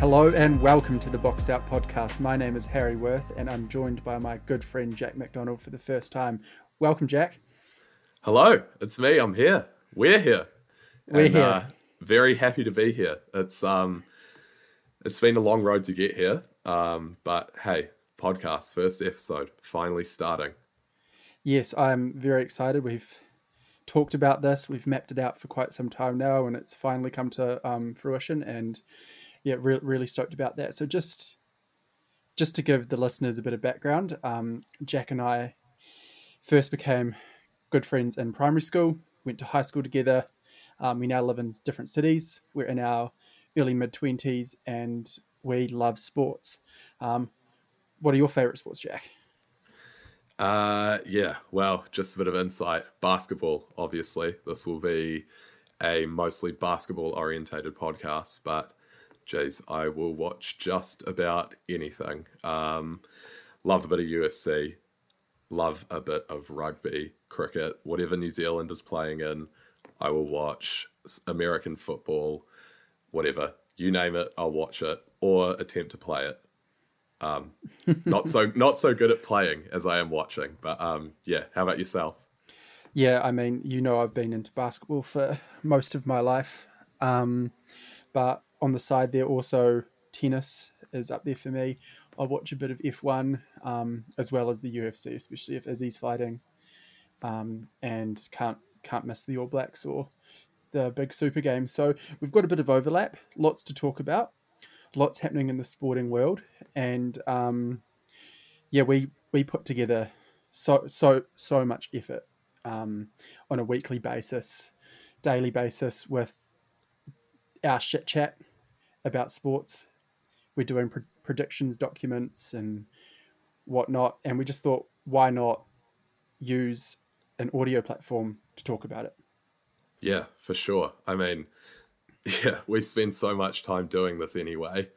Hello and welcome to the Boxed Out podcast. My name is Harry Worth and I'm joined by my good friend Jack McDonald for the first time. Welcome, Jack. Hello, it's me. I'm here. We're here. We're and, here. Uh, very happy to be here. It's um, it's been a long road to get here. Um, but hey, podcast first episode finally starting. Yes, I'm very excited. We've talked about this. We've mapped it out for quite some time now, and it's finally come to um, fruition. And yeah, re- really stoked about that. So just just to give the listeners a bit of background, um, Jack and I first became good friends in primary school. Went to high school together. Um, we now live in different cities. We're in our early mid twenties, and we love sports. Um, what are your favorite sports, Jack? Uh, yeah, well, just a bit of insight. Basketball, obviously. This will be a mostly basketball orientated podcast, but geez, I will watch just about anything. Um, love a bit of UFC, love a bit of rugby, cricket, whatever New Zealand is playing in. I will watch American football, whatever you name it, I'll watch it or attempt to play it. Um, not so not so good at playing as I am watching, but um, yeah. How about yourself? Yeah, I mean, you know, I've been into basketball for most of my life, um, but on the side there also tennis is up there for me. I watch a bit of F1 um, as well as the UFC, especially if Izzy's fighting, um, and can't can't miss the All Blacks or the big Super Games. So we've got a bit of overlap, lots to talk about, lots happening in the sporting world, and um, yeah, we we put together so so so much effort um, on a weekly basis, daily basis with our shit chat about sports. We're doing pre- predictions documents and whatnot, and we just thought, why not use an audio platform to talk about it? Yeah, for sure. I mean, yeah, we spend so much time doing this anyway.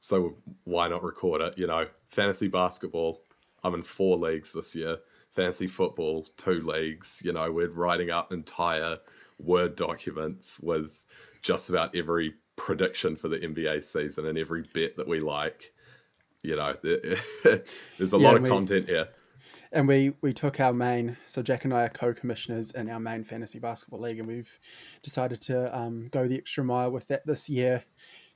So why not record it? You know, fantasy basketball, I'm in four leagues this year. Fantasy football, two leagues. You know, we're writing up entire Word documents with just about every prediction for the NBA season and every bet that we like. You know, there's a yeah, lot of we, content here. And we we took our main. So Jack and I are co-commissioners in our main fantasy basketball league, and we've decided to um, go the extra mile with that this year,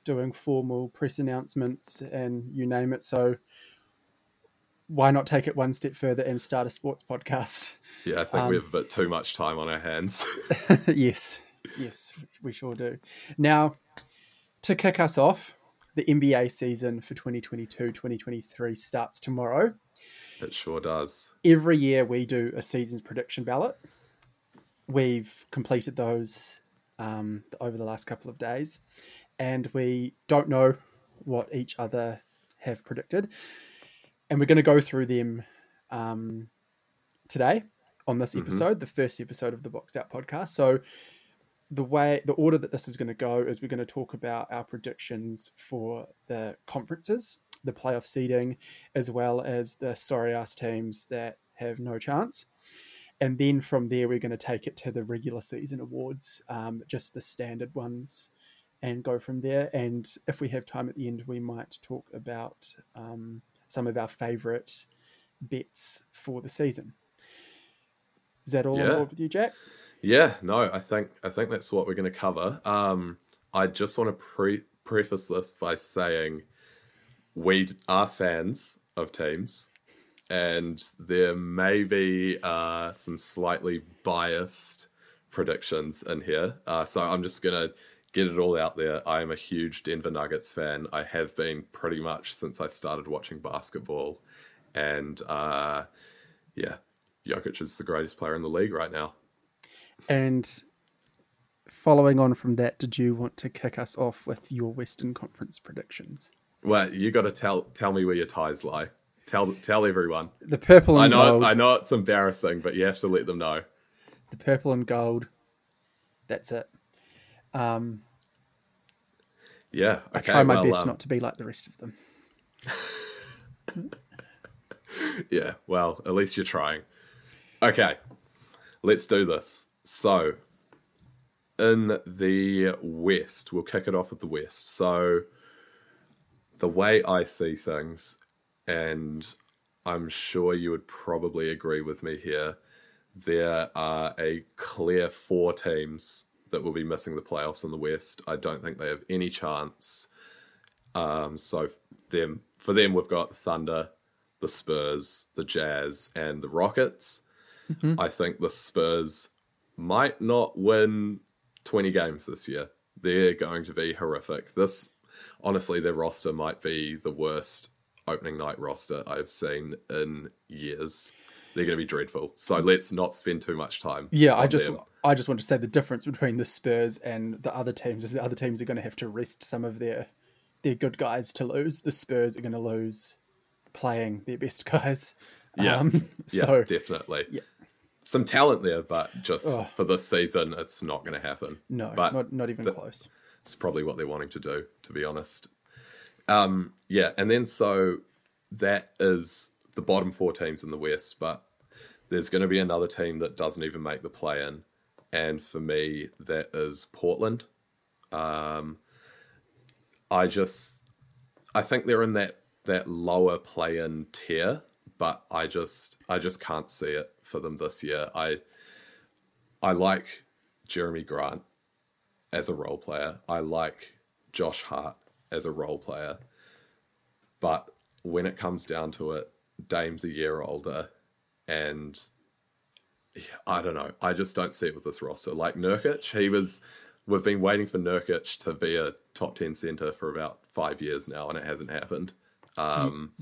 doing formal press announcements and you name it. So why not take it one step further and start a sports podcast? Yeah, I think um, we have a bit too much time on our hands. yes, yes, we sure do. Now, to kick us off, the NBA season for 2022 2023 starts tomorrow. It sure does. Every year we do a season's prediction ballot. We've completed those um, over the last couple of days, and we don't know what each other have predicted. And we're going to go through them um, today on this mm-hmm. episode, mm-hmm. the first episode of the Boxed Out podcast. So the way the order that this is going to go is we're going to talk about our predictions for the conferences, the playoff seeding, as well as the sorry ass teams that have no chance. And then from there, we're going to take it to the regular season awards, um, just the standard ones, and go from there. And if we have time at the end, we might talk about um, some of our favorite bets for the season. Is that all yeah. with you, Jack? Yeah, no, I think I think that's what we're going to cover. Um, I just want to pre- preface this by saying we are fans of teams, and there may be uh, some slightly biased predictions in here. Uh, so I'm just gonna get it all out there. I am a huge Denver Nuggets fan. I have been pretty much since I started watching basketball, and uh, yeah, Jokic is the greatest player in the league right now. And following on from that, did you want to kick us off with your Western Conference predictions? Well, you got to tell tell me where your ties lie. Tell tell everyone. The purple and I know gold. I know it's embarrassing, but you have to let them know. The purple and gold. That's it. Um, yeah, okay, I try my well, best um, not to be like the rest of them. yeah, well, at least you're trying. Okay, let's do this. So, in the West, we'll kick it off with the West. So, the way I see things, and I'm sure you would probably agree with me here, there are a clear four teams that will be missing the playoffs in the West. I don't think they have any chance. Um, so them for them, we've got Thunder, the Spurs, the Jazz, and the Rockets. Mm-hmm. I think the Spurs might not win 20 games this year. They're going to be horrific. This, honestly, their roster might be the worst opening night roster I've seen in years. They're going to be dreadful. So let's not spend too much time. Yeah, I just them. I just want to say the difference between the Spurs and the other teams is the other teams are going to have to rest some of their their good guys to lose. The Spurs are going to lose playing their best guys. Yeah, um, so, yeah, definitely. Yeah. Some talent there, but just oh. for this season, it's not going to happen. No, but not, not even close. It's probably what they're wanting to do, to be honest. Um, yeah, and then so that is the bottom four teams in the West, but there's going to be another team that doesn't even make the play in. And for me, that is Portland. Um, I just, I think they're in that that lower play in tier, but I just, I just can't see it for them this year. I, I like Jerami Grant as a role player. I like Josh Hart as a role player. But when it comes down to it, Dame's a year older, and I don't know. I just don't see it with this roster. Like Nurkic, he was. We've been waiting for Nurkic to be a top ten center for about five years now, and it hasn't happened. Um,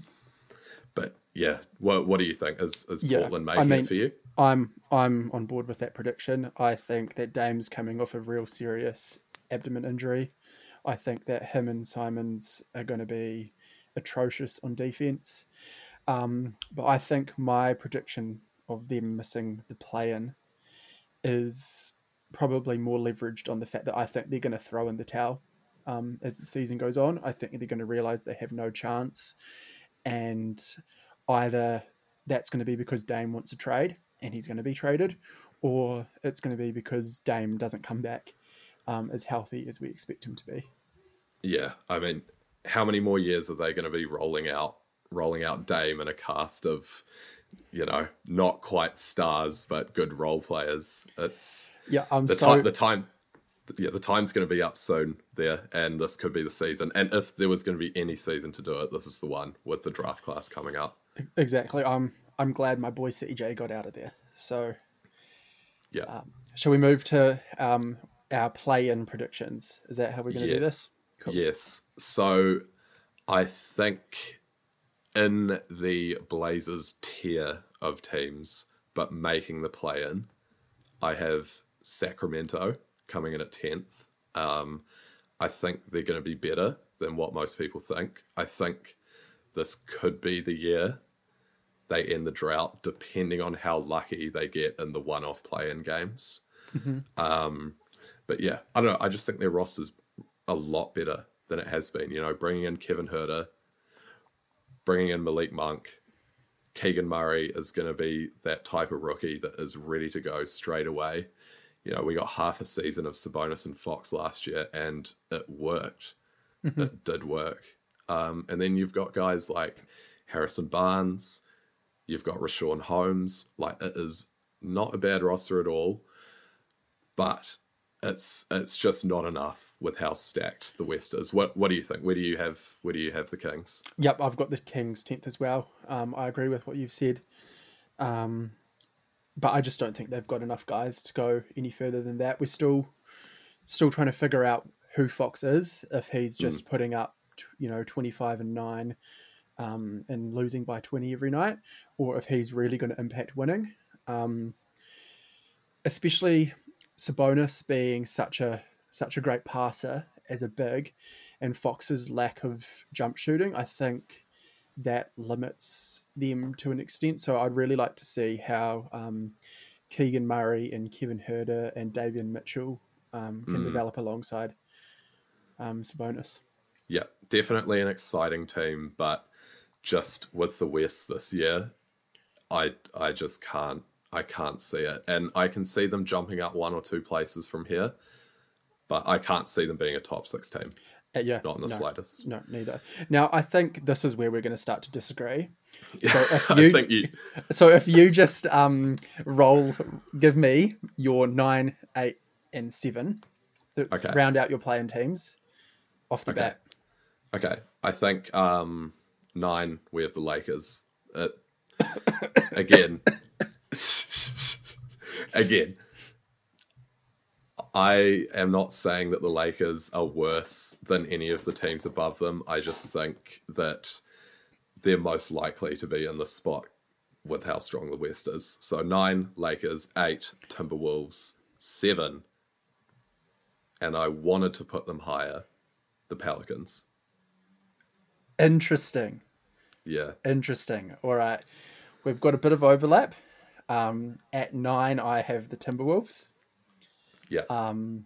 yeah, what what do you think? Is is yeah, Portland making I mean, it for you? I'm I'm on board with that prediction. I think that Dame's coming off a real serious abdomen injury. I think that him and Simons are going to be atrocious on defense. Um, but I think my prediction of them missing the play in is probably more leveraged on the fact that I think they're going to throw in the towel um, as the season goes on. I think they're going to realize they have no chance. And either that's going to be because Dame wants a trade and he's going to be traded, or it's going to be because Dame doesn't come back um, as healthy as we expect him to be. Yeah, I mean, how many more years are they going to be rolling out rolling out Dame in a cast of you know not quite stars but good role players? It's yeah, I'm the so... time the time yeah the time's going to be up soon there, and this could be the season. And if there was going to be any season to do it, this is the one with the draft class coming up. Exactly. I'm I'm glad my boy CJ got out of there. So yeah. Um, shall we move to um, our play-in predictions. Is that how we're going to yes. do this? Cool. Yes. So I think in the Blazers tier of teams, but making the play-in, I have Sacramento coming in at tenth. Um, I think they're going to be better than what most people think. I think this could be the year they end the drought, depending on how lucky they get in the one-off play-in games. Mm-hmm. Um, but yeah, I don't know. I just think their roster's a lot better than it has been. You know, bringing in Kevin Huerter, bringing in Malik Monk, Keegan Murray is going to be that type of rookie that is ready to go straight away. You know, we got half a season of Sabonis and Fox last year, and it worked. Mm-hmm. It did work. Um, and then you've got guys like Harrison Barnes, you've got Richaun Holmes. Like, it is not a bad roster at all. But it's it's just not enough with how stacked the West is. What what do you think? Where do you have where do you have the Kings? Yep, I've got the Kings tenth as well. Um, I agree with what you've said, um, but I just don't think they've got enough guys to go any further than that. We're still still trying to figure out who Fox is. If he's just mm. putting up you know twenty five and nine. Um, and losing by 20 every night, or if he's really going to impact winning. Um, especially Sabonis being such a such a great passer as a big, and Fox's lack of jump shooting, I think that limits them to an extent. So I'd really like to see how um, Keegan Murray and Kevin Huerter and Davion Mitchell um, can mm. develop alongside um, Sabonis. Yeah, definitely an exciting team, but just with the West this year, I I just can't I can't see it. And I can see them jumping up one or two places from here, but I can't see them being a top six team. Uh, yeah, not in the no, slightest. No, neither. Now, I think this is where we're going to start to disagree. So if I you, think you. so if you just um roll, give me your nine, eight, and seven. Okay. Round out your play-in teams off the Okay. bat. Okay, I think um, nine. We have the Lakers. Uh, again, again. I am not saying that the Lakers are worse than any of the teams above them. I just think that they're most likely to be in the spot with how strong the West is. So nine Lakers, eight Timberwolves, seven, and I wanted to put them higher, the Pelicans. Interesting. Yeah. Interesting. All right. We've got a bit of overlap. Um, at nine, I have the Timberwolves. Yeah. Um,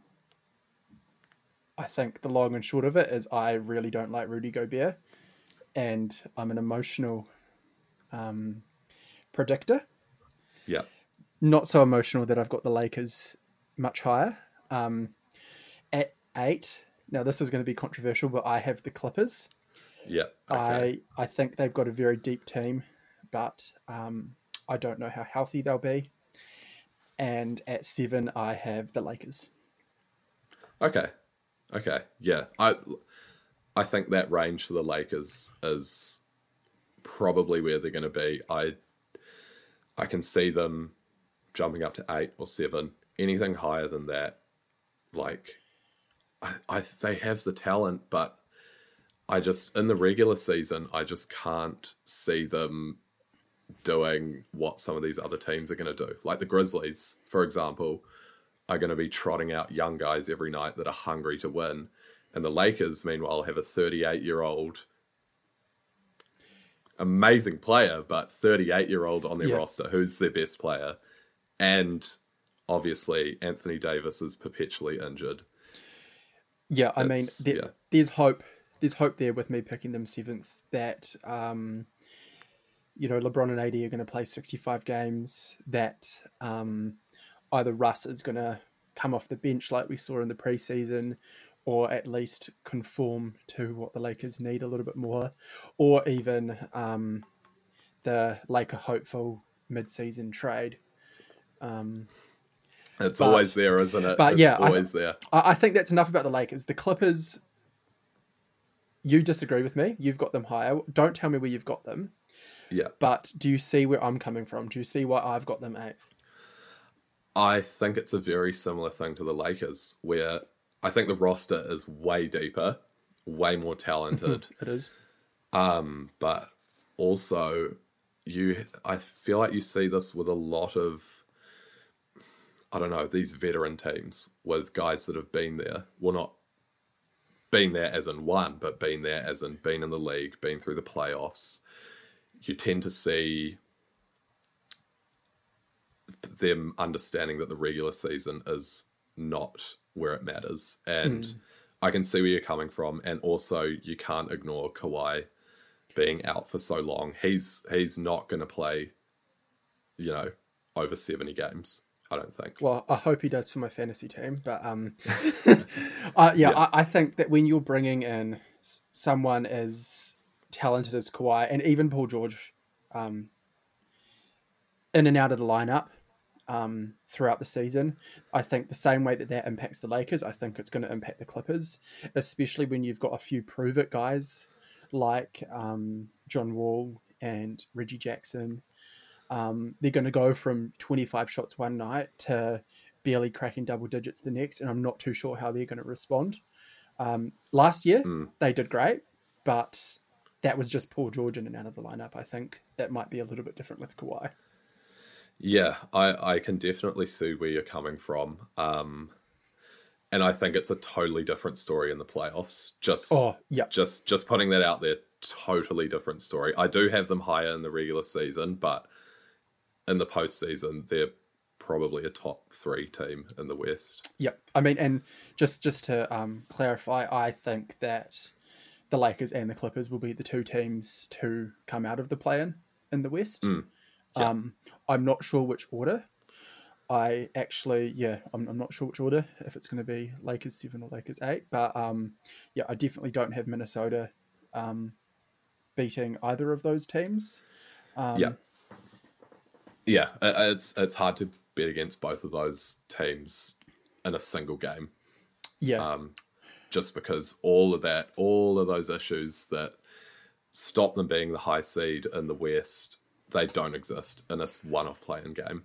I think the long and short of it is I really don't like Rudy Gobert, and I'm an emotional um, predictor. yeah. Not so emotional that I've got the Lakers much higher. Um, at eight, now this is going to be controversial, but I have the Clippers. Yeah. Okay. I I think they've got a very deep team, but um, I don't know how healthy they'll be. And at seven, I have the Lakers. Okay. Okay. Yeah. I I think that range for the Lakers is probably where they're going to be. I I can see them jumping up to 8 or 7. Anything higher than that like I, I they have the talent but I just in the regular season I just can't see them doing what some of these other teams are going to do. Like the Grizzlies, for example, are going to be trotting out young guys every night that are hungry to win. And the Lakers, meanwhile, have a 38 year old amazing player, but 38 year old on their Yeah. roster who's their best player. And obviously, Anthony Davis is perpetually injured. Yeah, I mean, there, yeah. there's hope. There's hope there with me picking them seventh. That um, you know, LeBron and AD are going to play 65 games. That um, either Russ is going to come off the bench like we saw in the preseason, or at least conform to what the Lakers need a little bit more, or even um, the Laker hopeful mid-season trade. Um, It's But- always there, isn't it? but it's yeah, I- always there. I, I think that's enough about the Lakers. The Clippers, you disagree with me. You've got them higher. Don't tell me where you've got them. Yeah. But do you see where I'm coming from? Do you see why I've got them eighth? I think it's a very similar thing to the Lakers, where I think the roster is way deeper, way more talented. It is. um, but also, you, I feel like you see this with a lot of, I don't know, these veteran teams with guys that have been there. Well, not been there as in one, but been there as in been in the league, been through the playoffs. You tend to see them understanding that the regular season is not where it matters. And hmm. I can see where you're coming from. And also you can't ignore Kawhi being out for so long. He's he's not gonna play, you know, over seventy games, I don't think. Well, I hope he does for my fantasy team. But um, uh, yeah, I, I think that when you're bringing in someone as talented as Kawhi and even Paul George, um, in and out of the lineup um, throughout the season, I think the same way that that impacts the Lakers, I think it's going to impact the Clippers, especially when you've got a few prove it guys like um, John Wall and Reggie Jackson. Um, they're going to go from 25 shots one night to barely cracking double digits the next, and I'm not too sure how they're going to respond. Um, last year, Mm. they did great, but that was just Paul George in and out of the lineup. I think that might be a little bit different with Kawhi. Yeah, I, I can definitely see where you're coming from. Um and I think it's a totally different story in the playoffs. Just Oh, yeah. just just putting that out there, totally different story. I do have them higher in the regular season, but in the postseason, they're probably a top three team in the West. Yep. I mean, and just just to um, clarify, I think that the Lakers and the Clippers will be the two teams to come out of the play-in in the West. Mm. Yeah. Um, I'm not sure which order. I actually, yeah, I'm, I'm not sure which order, if it's going to be Lakers 7 or Lakers 8. But um, yeah, I definitely don't have Minnesota um, beating either of those teams. Um, Yeah. Yeah, it's it's hard to bet against both of those teams in a single game. Yeah. um, just because all of that, all of those issues that stop them being the high seed in the West, they don't exist in this one-off play-in game.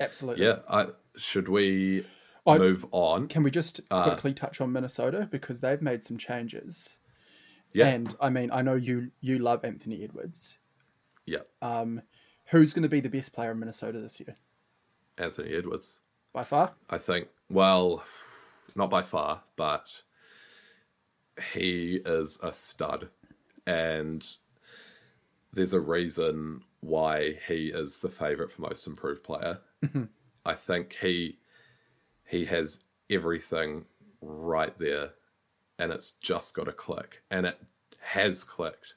absolutely. Yeah, I, should we I- move on? Can we just Uh, quickly touch on Minnesota because they've made some changes? Yeah, And I mean, I know you you love Anthony Edwards. Yeah, Um, who's going to be the best player in Minnesota this year Anthony Edwards. by far? I think. Well, not by far, but he is a stud, and there's a reason why he is the favorite for most improved player. I think he he has everything right there, and it's just got to click, and it has clicked,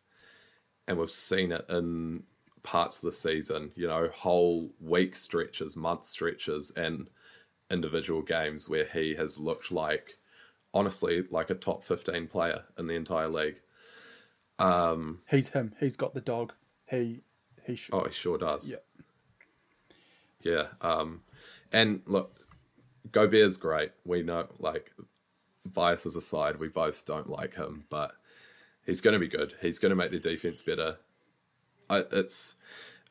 and we've seen it in parts of the season. You know, whole week stretches, month stretches, and individual games where he has looked like honestly like a top 15 player in the entire league He's him. He's got the dog. He he should. oh he sure does Yeah. yeah um and look Gobert's great we know like biases aside we both don't like him but he's going to be good he's going to make the defense better I, it's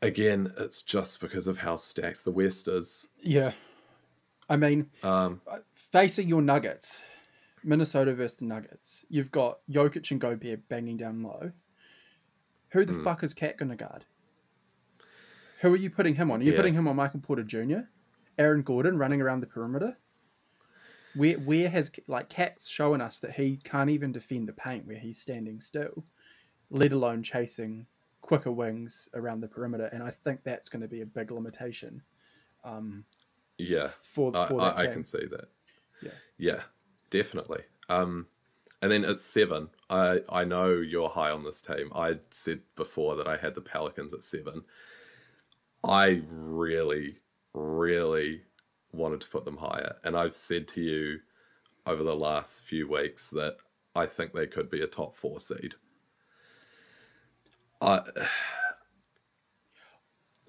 again it's just because of how stacked the west is Yeah. I mean, um facing your Nuggets, Minnesota versus the Nuggets, you've got Jokic and Gobert banging down low. Who the fuck is KAT going to guard? Who are you putting him on? Are you Yeah. putting him on Michael Porter Jr., Aaron Gordon running around the perimeter? Where where has like KAT's showing us that he can't even defend the paint where he's standing still, let alone chasing quicker wings around the perimeter? And I think that's going to be a big limitation Um, yeah for I, for that I, I can see that. Yeah. Yeah, definitely. Um, and then at seven. I I know you're high on this team. I said before that I had the Pelicans at seven. I really, really wanted to put them higher, and I've said to you over the last few weeks that I think they could be a top four seed. I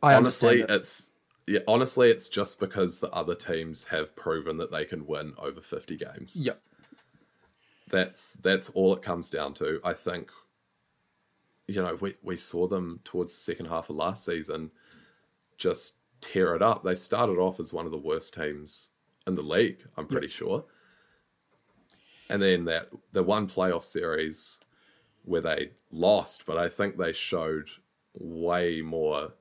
I honestly, it. it's yeah. Honestly, it's just because the other teams have proven that they can win over fifty games. Yep. That's that's all it comes down to. I think. You know, we we saw them towards the second half of last season, just tear it up. They started off as one of the worst teams in the league. I'm pretty sure. And then that the one playoff series where they lost, but I think they showed way more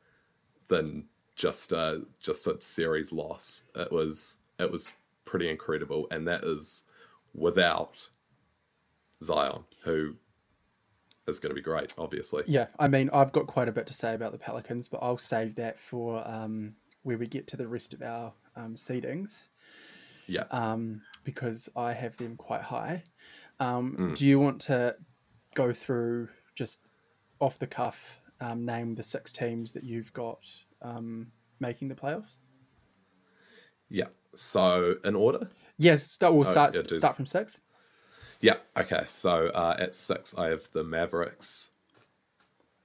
than just a just a series loss. It was it was pretty incredible, and that is without Zion, who is going to be great, obviously. Yeah, I mean, I've got quite a bit to say about the Pelicans, but I'll save that for um, where we get to the rest of our um, seedings Yeah, um, because I have them quite high. Um, Mm. Do you want to go through just off the cuff, um, name the six teams that you've got um, making the playoffs? yeah. So in order, Yes, start. We'll start, Oh, yeah, start from six. Yeah. Okay. So uh, at six, I have the Mavericks.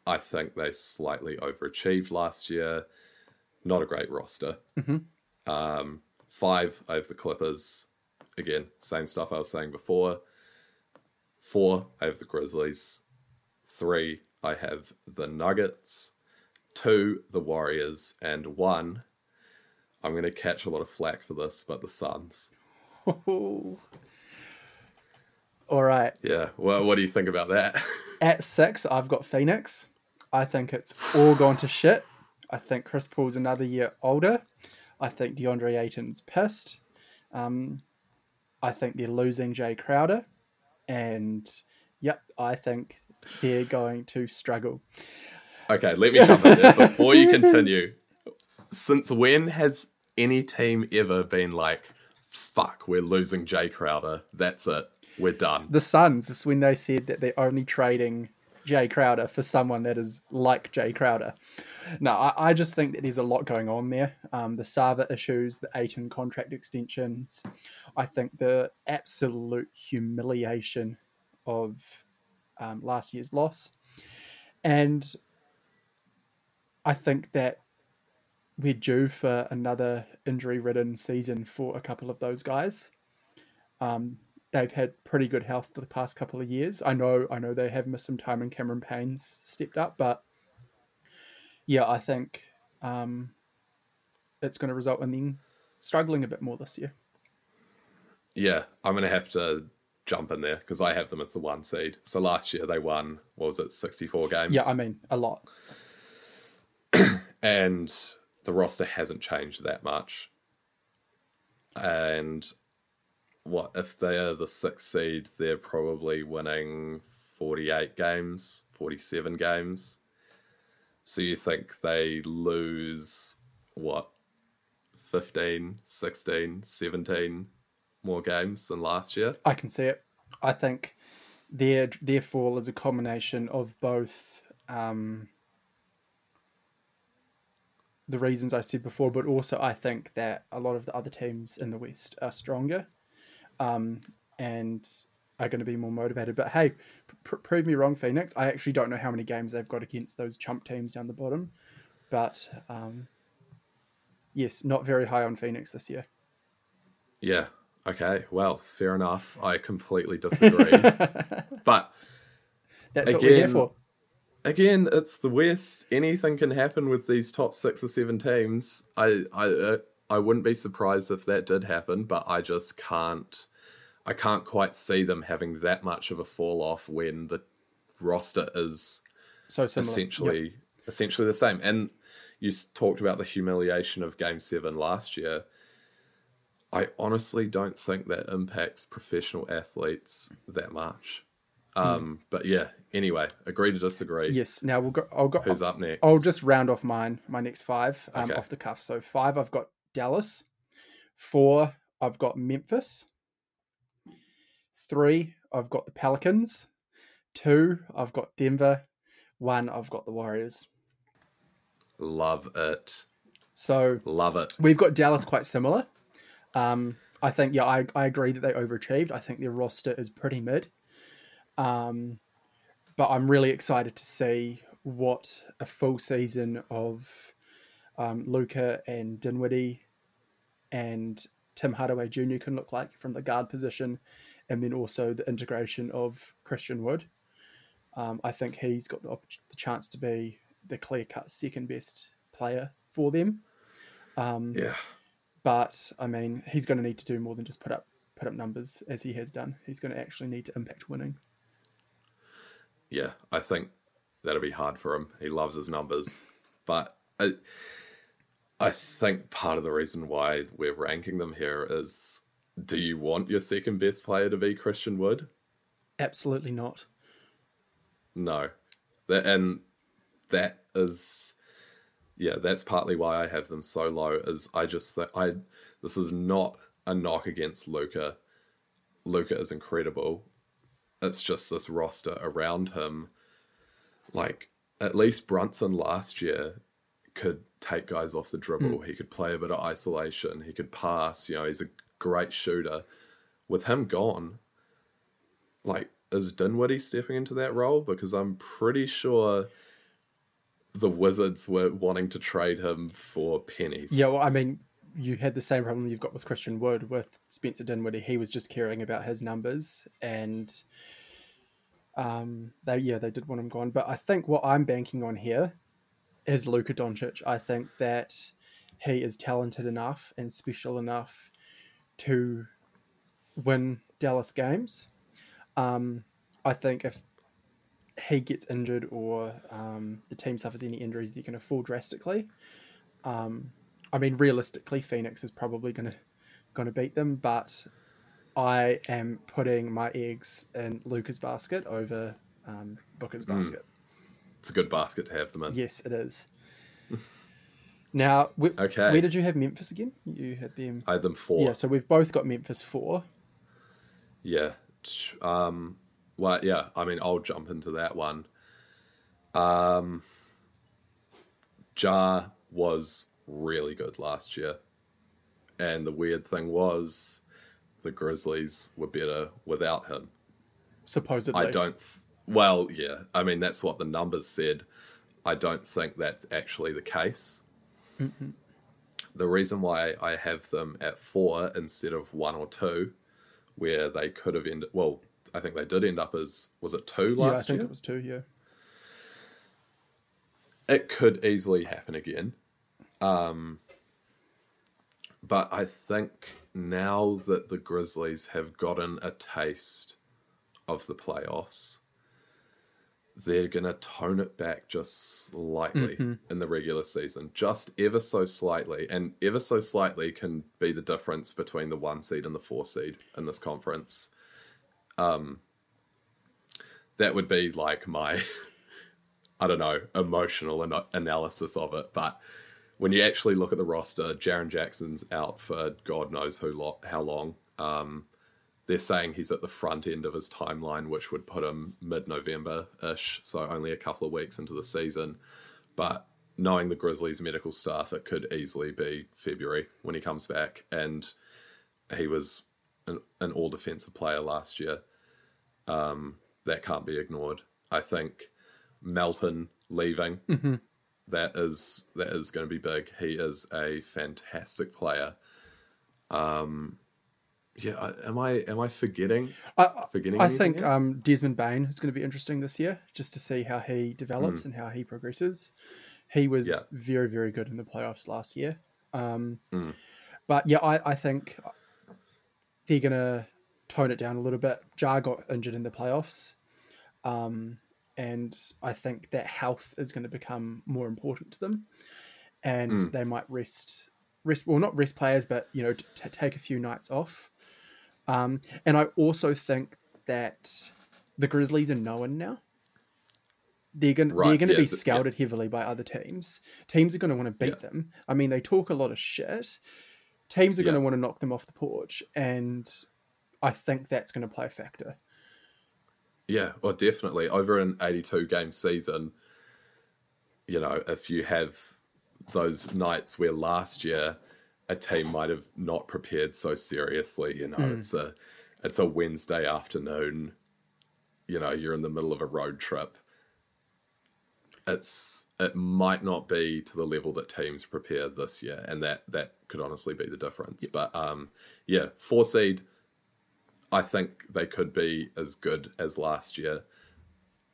I think they slightly overachieved last year. Not a great roster. Um, five, I have the Clippers. Again, same stuff I was saying before. Four, I have the Grizzlies. Three, I have the Nuggets. Two, the Warriors. And one, I'm going to catch a lot of flack for this, but the Suns. All right. Yeah. Well, what do you think about that? At six, I've got Phoenix. I think it's all gone to shit. I think Chris Paul's another year older. I think DeAndre Ayton's pissed. Um, I think they're losing Jay Crowder. And yep, I think they're going to struggle. Okay, let me jump in there before you continue. Since when has any team ever been like, fuck, we're losing Jay Crowder. That's it. We're done. The Suns, when they said that they're only trading Jay Crowder for someone that is like Jay Crowder. No, I, I just think that there's a lot going on there. Um, the Sarver issues, the Ayton contract extensions. I think the absolute humiliation of um, last year's loss. And I think that we're due for another injury ridden season for a couple of those guys. Um, they've had pretty good health for the past couple of years. I know, I know they have missed some time, and Cameron Payne's stepped up, but yeah, I think um, it's going to result in them struggling a bit more this year. Yeah, I'm going to have to jump in there because I have them as the one seed. So last year they won, what was it, 64 games? Yeah, I mean, a lot. and the roster hasn't changed that much. And what if they are the sixth seed? They're probably winning 48 games, 47 games. So you think they lose what 15, 16, 17 more games than last year? I can see it. I think their their fall is a combination of both um, the reasons I said before, but also I think that a lot of the other teams in the West are stronger um, and are going to be more motivated. But hey, pr- prove me wrong, Phoenix. I actually don't know how many games they've got against those chump teams down the bottom, but um, yes, not very high on Phoenix this year. Yeah. Okay. Well, fair enough. I completely disagree. but that's again, what we're here for again, it's the West. Anything can happen with these top six or seven teams. I I uh, I wouldn't be surprised if that did happen, but I just can't. I can't quite see them having that much of a fall off when the roster is so similar. essentially yep. essentially the same. And you talked about the humiliation of Game Seven last year. I honestly don't think that impacts professional athletes that much. Hmm. Um, but yeah, anyway, agree to disagree. Yes. Now we'll go. I'll go. Who's up next? I'll just round off mine. My next five um, okay. off the cuff. So five, I've got Dallas. Four, I've got Memphis. Three, I've got the Pelicans. Two, I've got Denver. One, I've got the Warriors. Love it. So love it. We've got Dallas quite similar. Um, I think yeah, I, I agree that they overachieved. I think their roster is pretty mid. Um, but I'm really excited to see what a full season of um, Luka and Dinwiddie and Tim Hardaway Jr. can look like from the guard position, and then also the integration of Christian Wood. Um, I think he's got the, the, chance to be the clear cut second best player for them. Um, yeah. But I mean, he's going to need to do more than just put up put up numbers as he has done. He's going to actually need to impact winning yeah, I think that'll be hard for him. He loves his numbers, but I, I think part of the reason why we're ranking them here is: Do you want your second best player to be Christian Wood? Absolutely not. No, that and that is, yeah, that's partly why I have them so low. Is I just think I this is not a knock against Luka. Luka is incredible it's just this roster around him. Like at least Brunson last year could take guys off the dribble. Mm. He could play a bit of isolation. He could pass. You know, he's a great shooter. With him gone, like is Dinwiddie stepping into that role? Because I'm pretty sure the Wizards were wanting to trade him for pennies. Yeah, well, I mean, you had the same problem you've got with Christian Wood with Spencer Dinwiddie. He was just caring about his numbers, and um, they yeah they did want him gone. But I think what I'm banking on here is Luka Doncic. I think that he is talented enough and special enough to win Dallas games. Um, I think if he gets injured or um, the team suffers any injuries, they're going to fall drastically. Um, I mean, realistically, Phoenix is probably going to going to beat them, but I am putting my eggs in Luka's basket over um, Booker's hmm. basket. It's a good basket to have them in. Yes, it is. now, okay. where did you have Memphis again? You had them. I had them four. Yeah, so we've both got Memphis four. Yeah. Um. Well, yeah. I mean, I'll jump into that one. Um, Ja was really good last year, and the weird thing was, the Grizzlies were better without him. Supposedly, I don't. Th- well, yeah. I mean, that's what the numbers said. I don't think that's actually the case. Mm-hmm. The reason why I have them at four instead of one or two, where they could have ended. Well, I think they did end up as was it two last Yeah, I think year? it was two. Yeah. it could easily happen again. Um, but I think now that the Grizzlies have gotten a taste of the playoffs, they're going to tone it back just slightly in the regular season, just ever so slightly. And ever so slightly can be the difference between the one seed and the four seed in this conference. Um, that would be like my I don't know, emotional an- analysis of it. But when you actually look at the roster, Jaren Jackson's out for God knows who lo- how long. Um, they're saying he's at the front end of his timeline, which would put him mid November ish, so only a couple of weeks into the season. But knowing the Grizzlies' medical staff, it could easily be February when he comes back. And he was an, an all defensive player last year. Um, that can't be ignored. I think Melton leaving. that is that is going to be big. He is a fantastic player. Um, yeah, am I am I forgetting I, forgetting? I think here? um, Desmond Bane is going to be interesting this year, just to see how he develops Mm. and how he progresses. He was Yeah. very, very good in the playoffs last year. Um, Mm. But yeah, I, I think they're going to tone it down a little bit. Ja got injured in the playoffs. Um, and I think that health is going to become more important to them. And Mm. they might rest, rest, well, not rest players, but, you know, t- t- take a few nights off. Um, and I also think that the Grizzlies are known now. They're going they're Right, going to yeah, be th- yeah. scouted heavily by other teams. Teams are going to want to beat Yeah. them. I mean, they talk a lot of shit. Teams are going to want to knock them off the porch, and I think that's going to play a factor. Yeah, well, definitely. Over an 82 game season, you know, if you have those nights where last year a team might have not prepared so seriously, you know, Mm. it's a it's a Wednesday afternoon, you know, you're in the middle of a road trip. It's it might not be to the level that teams prepare this year, and that that could honestly be the difference. But um, yeah, four seed I think they could be as good as last year,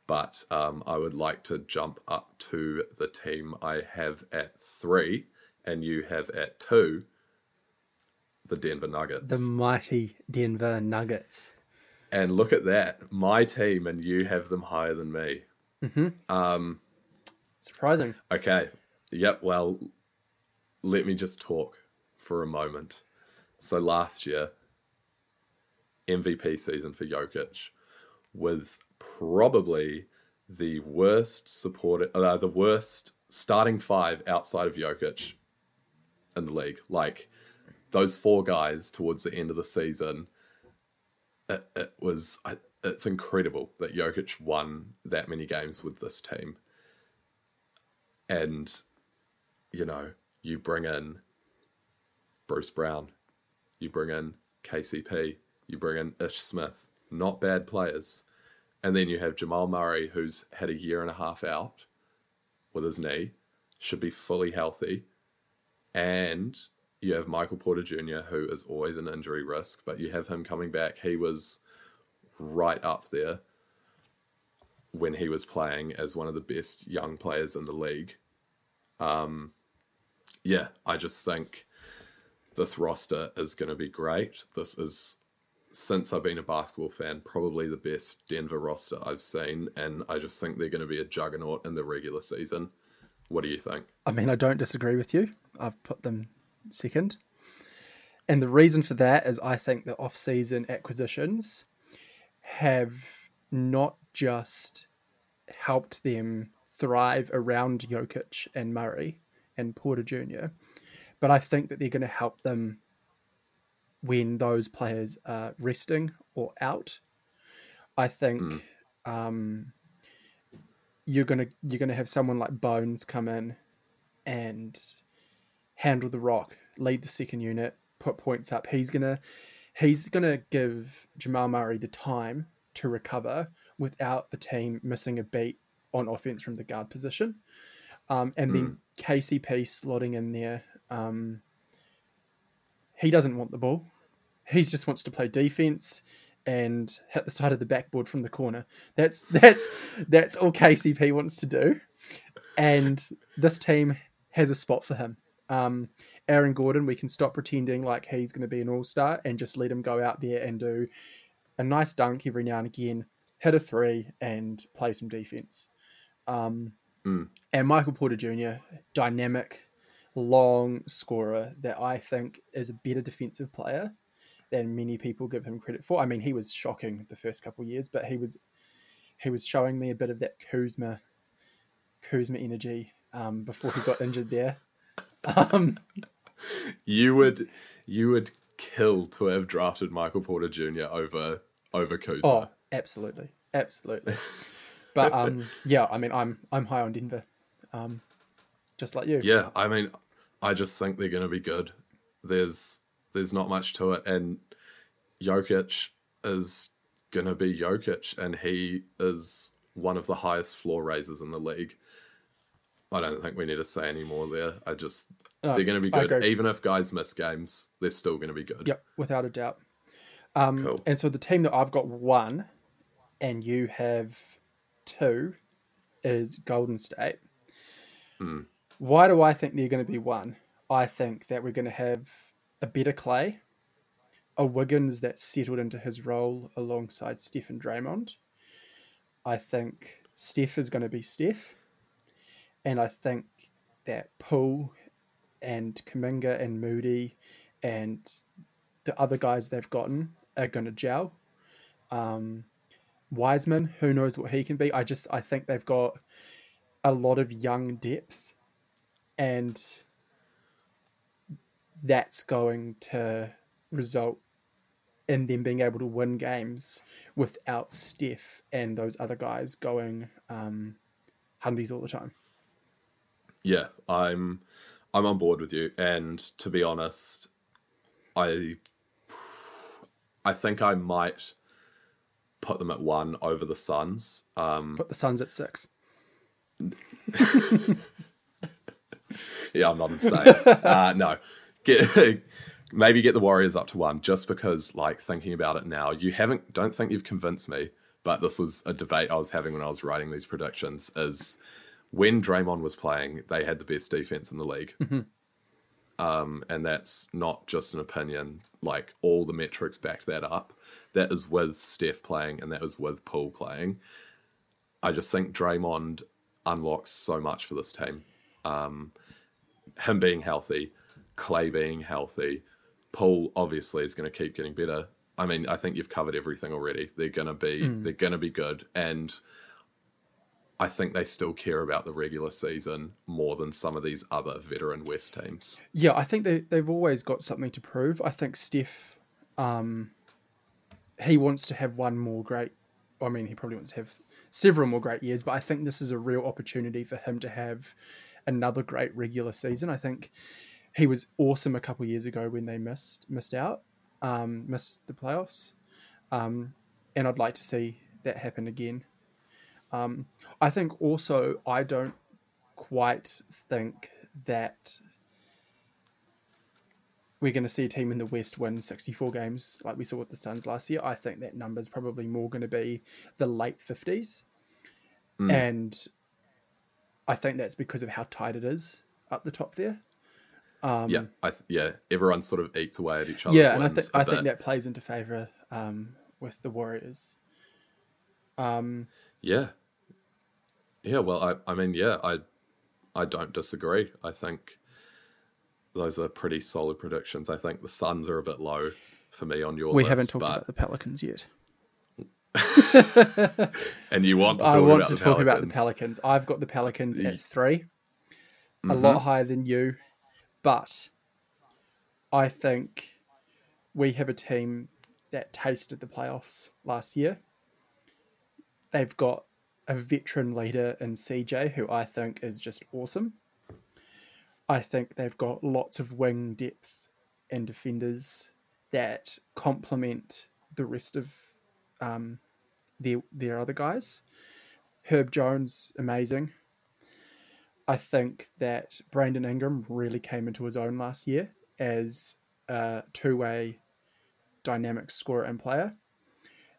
but um, I would like to jump up to the team I have at three and you have at two, the Denver Nuggets. The mighty Denver Nuggets. And look at that, my team and you have them higher than me. Hmm. Um, Surprising. okay, yep. Well, let me just talk for a moment. So last year, MVP season for Jokic, was probably the worst supported, uh, the worst starting five outside of Jokic in the league. Like those four guys towards the end of the season, it, it was it's incredible that Jokic won that many games with this team. And you know, you bring in Bruce Brown, you bring in KCP, you bring in Ish Smith, not bad players. And then you have Jamal Murray, who's had a year and a half out with his knee, should be fully healthy. And you have Michael Porter Jr., who is always an injury risk, but you have him coming back. He was right up there when he was playing as one of the best young players in the league. Um, yeah, I just think this roster is going to be great. This is, since I've been a basketball fan, probably the best Denver roster I've seen, and I just think they're going to be a juggernaut in the regular season. What do you think? I mean, I don't disagree with you. I've put them second. And the reason for that is I think the off season acquisitions have not just helped them thrive around Jokic and Murray and Porter Jr., but I think that they're going to help them when those players are resting or out. I think um, you're gonna you're gonna have someone like Bones come in and handle the rock, lead the second unit, put points up. He's gonna he's gonna give Jamal Murray the time to recover without the team missing a beat on offense from the guard position. Um, and then KCP slotting in there. Um, he doesn't want the ball. He just wants to play defense and hit the side of the backboard from the corner. That's that's that's all KCP wants to do. And this team has a spot for him. Um, Aaron Gordon, we can stop pretending like he's going to be an all star and just let him go out there and do a nice dunk every now and again, hit a three, and play some defense. Um, Mm. And Michael Porter Jr., dynamic, long scorer that I think is a better defensive player than many people give him credit for. I mean, he was shocking the first couple of years, but he was he was showing me a bit of that Kuzma Kuzma energy um, before he got injured there. Um, You would you would kill to have drafted Michael Porter Jr. over over Kuzma. oh, absolutely, absolutely. But um, yeah, I mean, I'm I'm high on Denver, um, just like you. Yeah, I mean, I just think they're going to be good. There's there's not much to it, and Jokic is going to be Jokic, and he is one of the highest floor raisers in the league. I don't think we need to say any more there. I just No, they're going to be good, even if guys miss games. They're still going to be good. Yep, without a doubt. Um, Cool. And so the team that I've got one, and you have two, is Golden State. Hmm. Why do I think they're going to be one? I think that we're going to have a better Clay, a Wiggins that's settled into his role alongside Steph and Draymond. I think Steph is going to be Steph, and I think that Poole and Kuminga and Moody and the other guys they've gotten are going to gel. Um, Wiseman, who knows what he can be? I just I think they've got a lot of young depth, and that's going to result in them being able to win games without Steph and those other guys going um, hundies all the time. Yeah, I'm I'm on board with you. And to be honest, I I think I might put them at one over the Suns. Um, Put the Suns at six. yeah, I'm not insane. uh, no, get maybe get the Warriors up to one, just because like thinking about it now, you haven't. Don't think you've convinced me. But this was a debate I was having when I was writing these predictions. Is when Draymond was playing, they had the best defense in the league. Um, and that's not just an opinion. Like all the metrics back that up. That is with Steph playing, and that is with Poole playing. I just think Draymond unlocks so much for this team. Um, him being healthy, Clay being healthy, Poole obviously is going to keep getting better. I mean, I think you've covered everything already. They're going to be they're going to be good, and I think they still care about the regular season more than some of these other veteran West teams. Yeah, I think they they've always got something to prove. I think Steph, um, he wants to have one more great. I mean, he probably wants to have several more great years, but I think this is a real opportunity for him to have another great regular season. I think he was awesome a couple years ago when they missed missed out, um, missed the playoffs, um, and I'd like to see that happen again. Um, I think also I don't quite think that we're going to see a team in the West win 64 games like we saw with the Suns last year. I think that number's probably more going to be the late 50s. Mm. And I think that's because of how tight it is up the top there. Um, yeah, I th- yeah, everyone sort of eats away at each other. yeah, and I a I think that plays into favor um, with the Warriors. Um, Yeah. Yeah, well, I, I mean, yeah, I, I don't disagree. I think those are pretty solid predictions. I think the Suns are a bit low for me on your we list, haven't talked but about the Pelicans yet. and you want to talk I want about to the talk about the Pelicans. Pelicans. I've got the Pelicans at 3 a Mhm. lot higher than you, but I think we have a team that tasted the playoffs last year. They've got a veteran leader in CJ who I think is just awesome. I think they've got lots of wing depth and defenders that complement the rest of um, their their other guys. Herb Jones, amazing. I think that Brandon Ingram really came into his own last year as a two way dynamic scorer and player.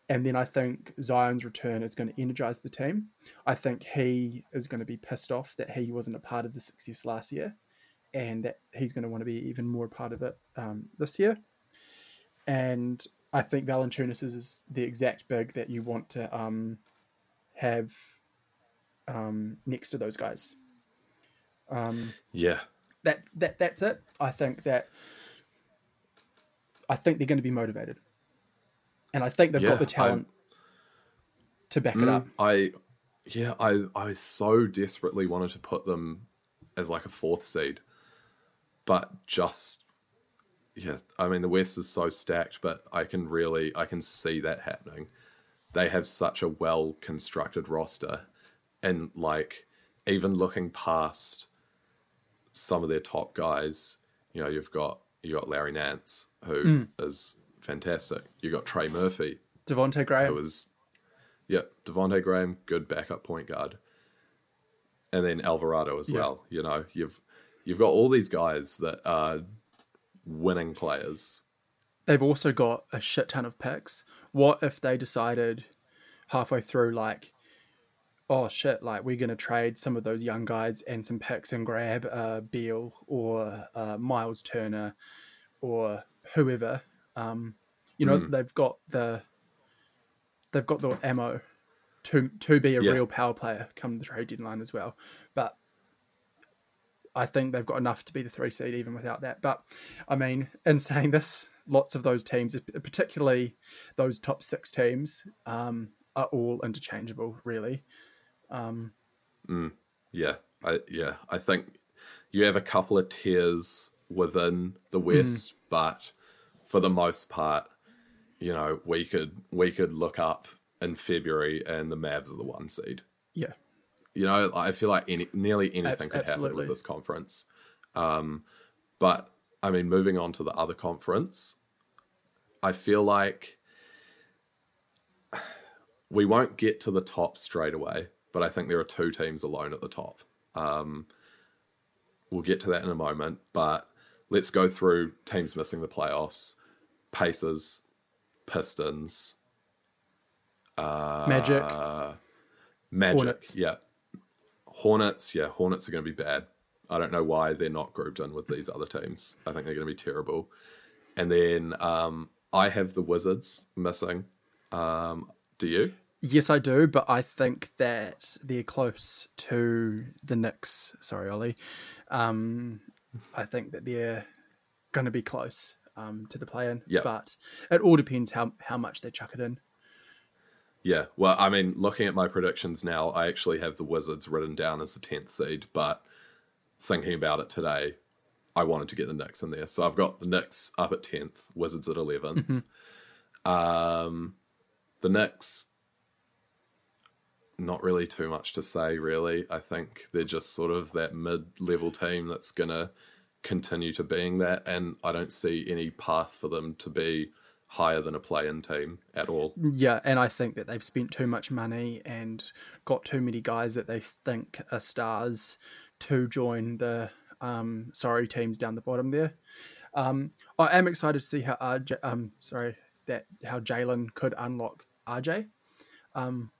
And then I think Zion's return is going to energize the team. I think he is going to be pissed off that he wasn't a part of the success last year and that he's going to want to be even more part of it um, this year. And I think Valanciunas is the exact big that you want to um, have um, next to those guys. Um, yeah, that that that's it. I think that I think they're going to be motivated, and I think they've Yeah, got the talent to back it Mm, up. I yeah, I I so desperately wanted to put them as like a fourth seed, but just yeah, I mean the West is so stacked, but I can really I can see that happening. They have such a well constructed roster, and like even looking past some of their top guys, you know, you've got you got Larry Nance who hmm. is fantastic. You got Trey Murphy Devonte Graham, was, yeah, Devonte Graham, good backup point guard, and then Alvarado as Yeah. well. You know, you've you've got all these guys that are winning players. they've also got a shit ton of picks. What if they decided halfway through, like, oh shit, like we're gonna trade some of those young guys and some picks and grab uh, Beal or uh, Miles Turner or whoever. Um, you know, they've got the they've got the ammo to to be a Yeah. real power player come the trade deadline as well. But I think they've got enough to be the three seed even without that. But I mean, in saying this, lots of those teams, particularly those top six teams, um, are all interchangeable, really. Um, Yeah, I yeah, I think you have a couple of tiers within the West, but for the most part, you know, we could we could look up in February and the Mavs are the one seed. yeah, You know, I feel like any, nearly anything Abs- could happen with this conference. Um, but I mean, moving on to the other conference, I feel like we won't get to the top straight away. But I think there are two teams alone at the top. Um, we'll get to that in a moment. But let's go through teams missing the playoffs: Pacers, Pistons, Magic, uh, Magic, Hornets. yeah. Hornets, yeah, Hornets are going to be bad. I don't know why they're not grouped in with these other teams. I think they're going to be terrible. And then um, I have the Wizards missing. Um, do you? Yes, I do. But I think that they're close to the Knicks. Sorry, Ollie. Um, I think that they're going to be close um, to the play-in. Yeah. But it all depends how how much they chuck it in. Yeah. Well, I mean, looking at my predictions now, I actually have the Wizards written down as the 10th seed, but thinking about it today, I wanted to get the Knicks in there. So I've got the Knicks up at 10th, Wizards at 11th. Um, the Knicks, not really too much to say, really. I think they're just sort of that mid level team that's going to continue to being that. And I don't see any path for them to be higher than a play in team at all. Yeah, and I think that they've spent too much money and got too many guys that they think are stars to join the um, sorry teams down the bottom there. Um, I am excited to see how RJ, um, sorry that how Jalen could unlock RJ. Um,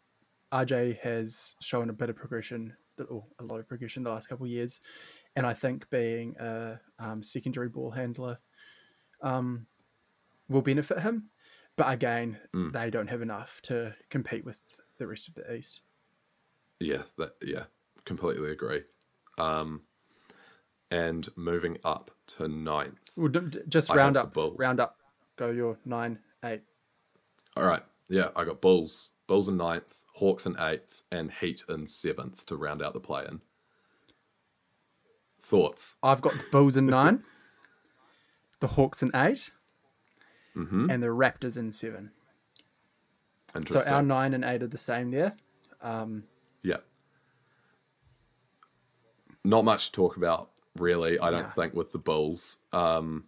RJ has shown a bit of progression, or a lot of progression the last couple of years, and I think being a um, secondary ball handler um, will benefit him. But again, they don't have enough to compete with the rest of the East. Yeah, that yeah, completely agree. Um, and moving up to ninth. Well, just round up, round up. Go your nine, eight. All right, yeah, I got Bulls. Bulls in ninth, Hawks in eighth, and Heat in seventh to round out the play in. Thoughts? I've got the Bulls in nine, the Hawks in 8 mm-hmm. and the Raptors in seven. So our nine and eight are the same there. Um, yeah. Not much to talk about, really, I don't think, with the Bulls. Um,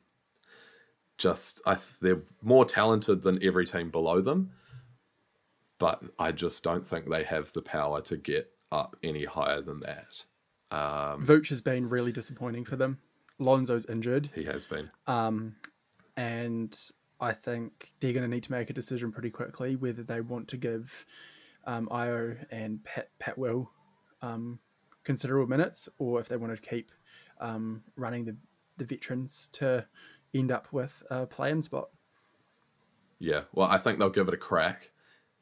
just, I th- they're more talented than every team below them but I just don't think they have the power to get up any higher than that. Um, Vooch has been really disappointing for them. Lonzo's injured, he has been. um, and I think they're going to need to make a decision pretty quickly whether they want to give um, Ayo and Pat, Pat Will um, considerable minutes, or if they want to keep um, running the, the veterans to end up with a play-in spot. Yeah, well, I think they'll give it a crack.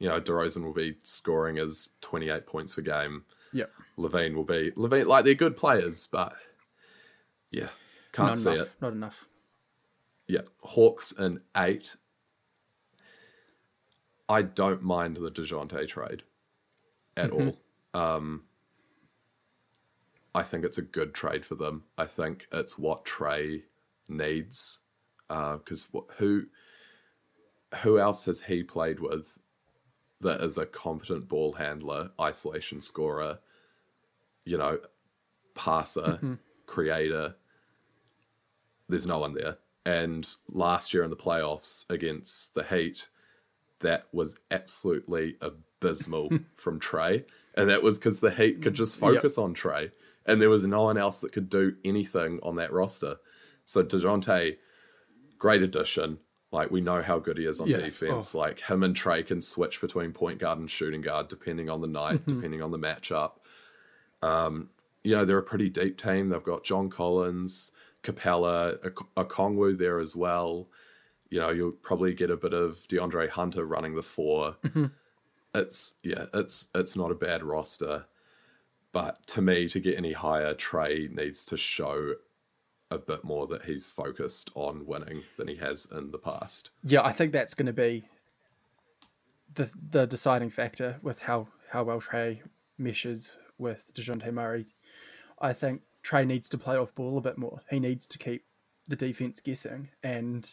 You know, DeRozan will be scoring as 28 points per game. Yeah. LaVine will be LaVine. Like they're good players, but yeah, can't not see enough. it. Not enough. Yeah, Hawks in eight. I don't mind the Dejounte trade at all. Um, I think it's a good trade for them. I think it's what Trey needs because who who else has he played with that is a competent ball handler, isolation scorer, you know, passer, mm-hmm. creator? There's no one there. And last year in the playoffs against the Heat, that was absolutely abysmal from Trey. And that was because the Heat could just focus on Trey. And there was no one else that could do anything on that roster. So DeJounte, great addition. Like we know how good he is on Yeah. defense. Like him and Trey can switch between point guard and shooting guard depending on the night, Mm-hmm. depending on the matchup. Um, you know, they're a pretty deep team. They've got John Collins, Capela, a, Kongwu there as well. You know, you'll probably get a bit of DeAndre Hunter running the 4 Mm-hmm. It's yeah, it's it's not a bad roster. But to me, to get any higher, Trey needs to show a bit more that he's focused on winning than he has in the past. Yeah, I think that's going to be the the deciding factor with how how well Trey meshes with Dejounte Murray. I think Trey needs to play off ball a bit more. He needs to keep the defense guessing, and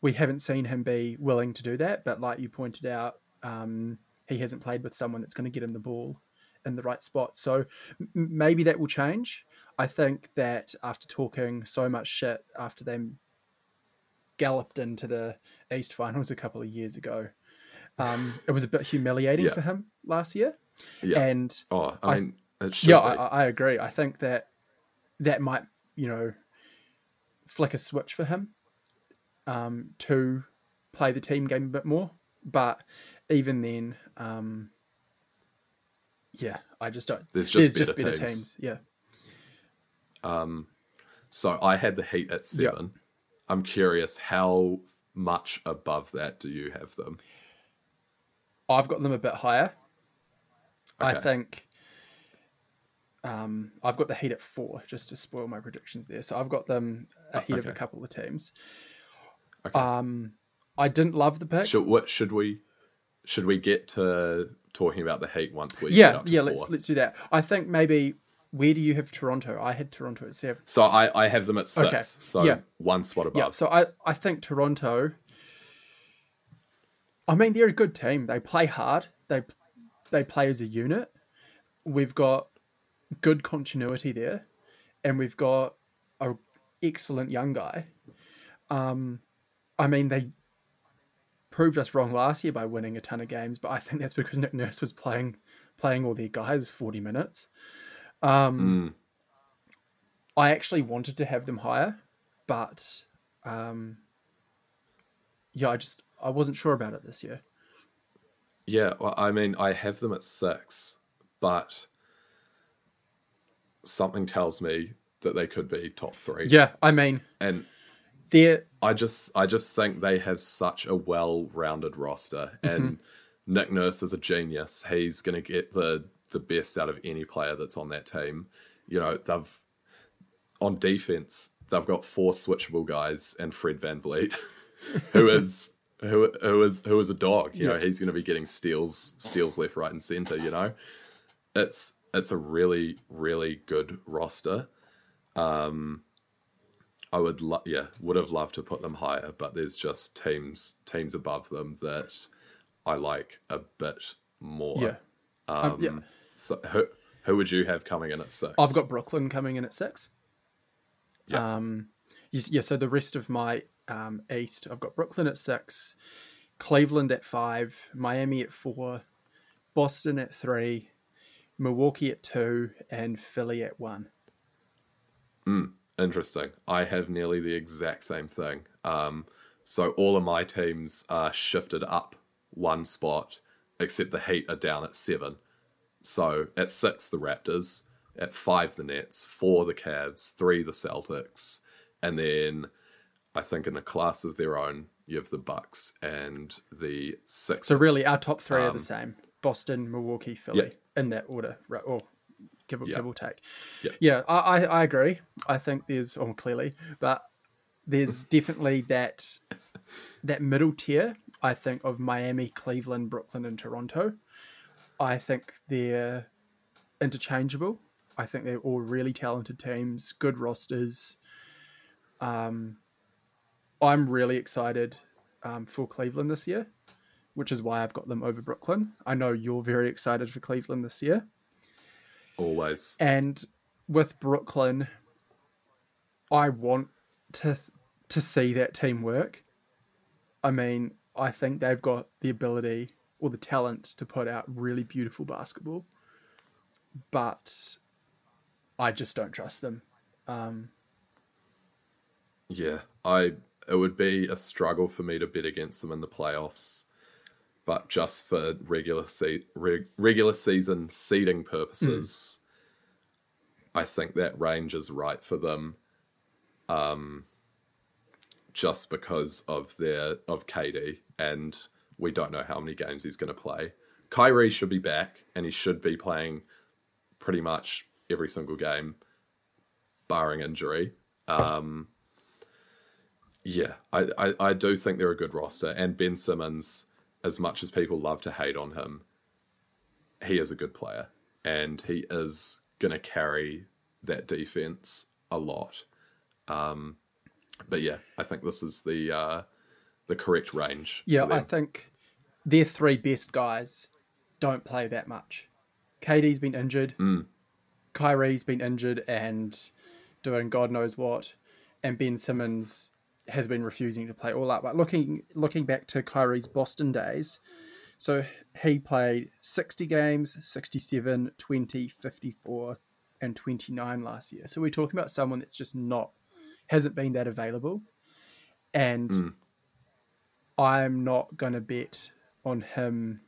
we haven't seen him be willing to do that. But like you pointed out, um, he hasn't played with someone that's going to get him the ball in the right spot. So maybe that will change. I think that after talking so much shit after they galloped into the East Finals a couple of years ago. Um, it was a bit humiliating Yeah. for him last year, Yeah. and oh, I I- mean, yeah. I, I agree. I think that that might, you know, flick a switch for him um, to play the team game a bit more. But even then, um, yeah, I just don't. There's just there's better better teams. teams. Yeah, Um, so I had the Heat at seven. I'm curious, how much above that do you have them? I've got them a bit higher. I think um, I've got the Heat at four, just to spoil my predictions there. So I've got them ahead of a couple of teams. Okay. Um, I didn't love the pick. Should what should we should we get to talking about the Heat once we get yeah, yeah. Let's let's do that. I think maybe where do you have Toronto? I had Toronto at seven. So I, I have them at six. Okay. So Yeah. one spot above. Yeah, so I, I think Toronto. I mean, they're a good team. They play hard. They they play as a unit. We've got good continuity there, and we've got a excellent young guy. Um, I mean, they proved us wrong last year by winning a ton of games, but I think that's because Nick Nurse was playing playing all their guys forty minutes. Um, Mm. I actually wanted to have them higher, but um, yeah, I just I wasn't sure about it this year. Yeah, well, I mean, I have them at six, but something tells me that they could be top three. Yeah, I mean And they're I just I just think they have such a well-rounded roster, Mm-hmm. and Nick Nurse is a genius. He's going to get the the best out of any player that's on that team. You know, they've on defense they've got four switchable guys and Fred VanVleet, who is who who is who is a dog. You know, he's going to be getting steals steals left, right, and center. You know, it's it's a really really good roster. Um, I would, lo- yeah, would have loved to put them higher, but there's just teams teams above them that I like a bit more. yeah Um, Um, yeah. So who Who would you have coming in at six? I've got Brooklyn coming in at six. Yeah. Um, yeah. So the rest of my um, East, I've got Brooklyn at six, Cleveland at five, Miami at four, Boston at three, Milwaukee at two, and Philly at one. Interesting. I have nearly the exact same thing. Um, so all of my teams are shifted up one spot, except the Heat are down at seven. So at six, the Raptors. At five, the Nets. Four, the Cavs. Three, the Celtics. And then I think in a class of their own, you have the Bucks and the Sixers. So really, our top three are Um, the same: Boston, Milwaukee, Philly, in that order, right? Or give, Yeah. give or take. Yeah. Yeah, I, I, I agree. I think there's, oh, clearly, but there's definitely that that middle tier. I think of Miami, Cleveland, Brooklyn, and Toronto. I think they're interchangeable. I think they're all really talented teams, good rosters. Um, I'm really excited um, for Cleveland this year, which is why I've got them over Brooklyn. I know you're very excited for Cleveland this year. Always. And with Brooklyn, I want to to see that team work. I mean, I think they've got the ability or the talent to put out really beautiful basketball, but I just don't trust them. Um, Yeah, I it would be a struggle for me to bet against them in the playoffs, but just for regular se- reg- regular season seeding purposes, I think that range is right for them. Um, just because of their of KD, and we don't know how many games he's going to play. Kyrie should be back, and he should be playing pretty much every single game, barring injury. Um, yeah, I, I, I do think they're a good roster. And Ben Simmons, as much as people love to hate on him, he is a good player. And he is going to carry that defense a lot. Um, but yeah, I think this is the uh, the correct range. yeah, I think their three best guys don't play that much. KD's been injured. Hmm. Kyrie's been injured and doing God knows what, and Ben Simmons has been refusing to play all out. But looking looking back to Kyrie's Boston days, so he played 60 games, 67, 20, 54, and 29 last year. So we're talking about someone that's just not hasn't been that available, and hmm. I'm not going to bet on him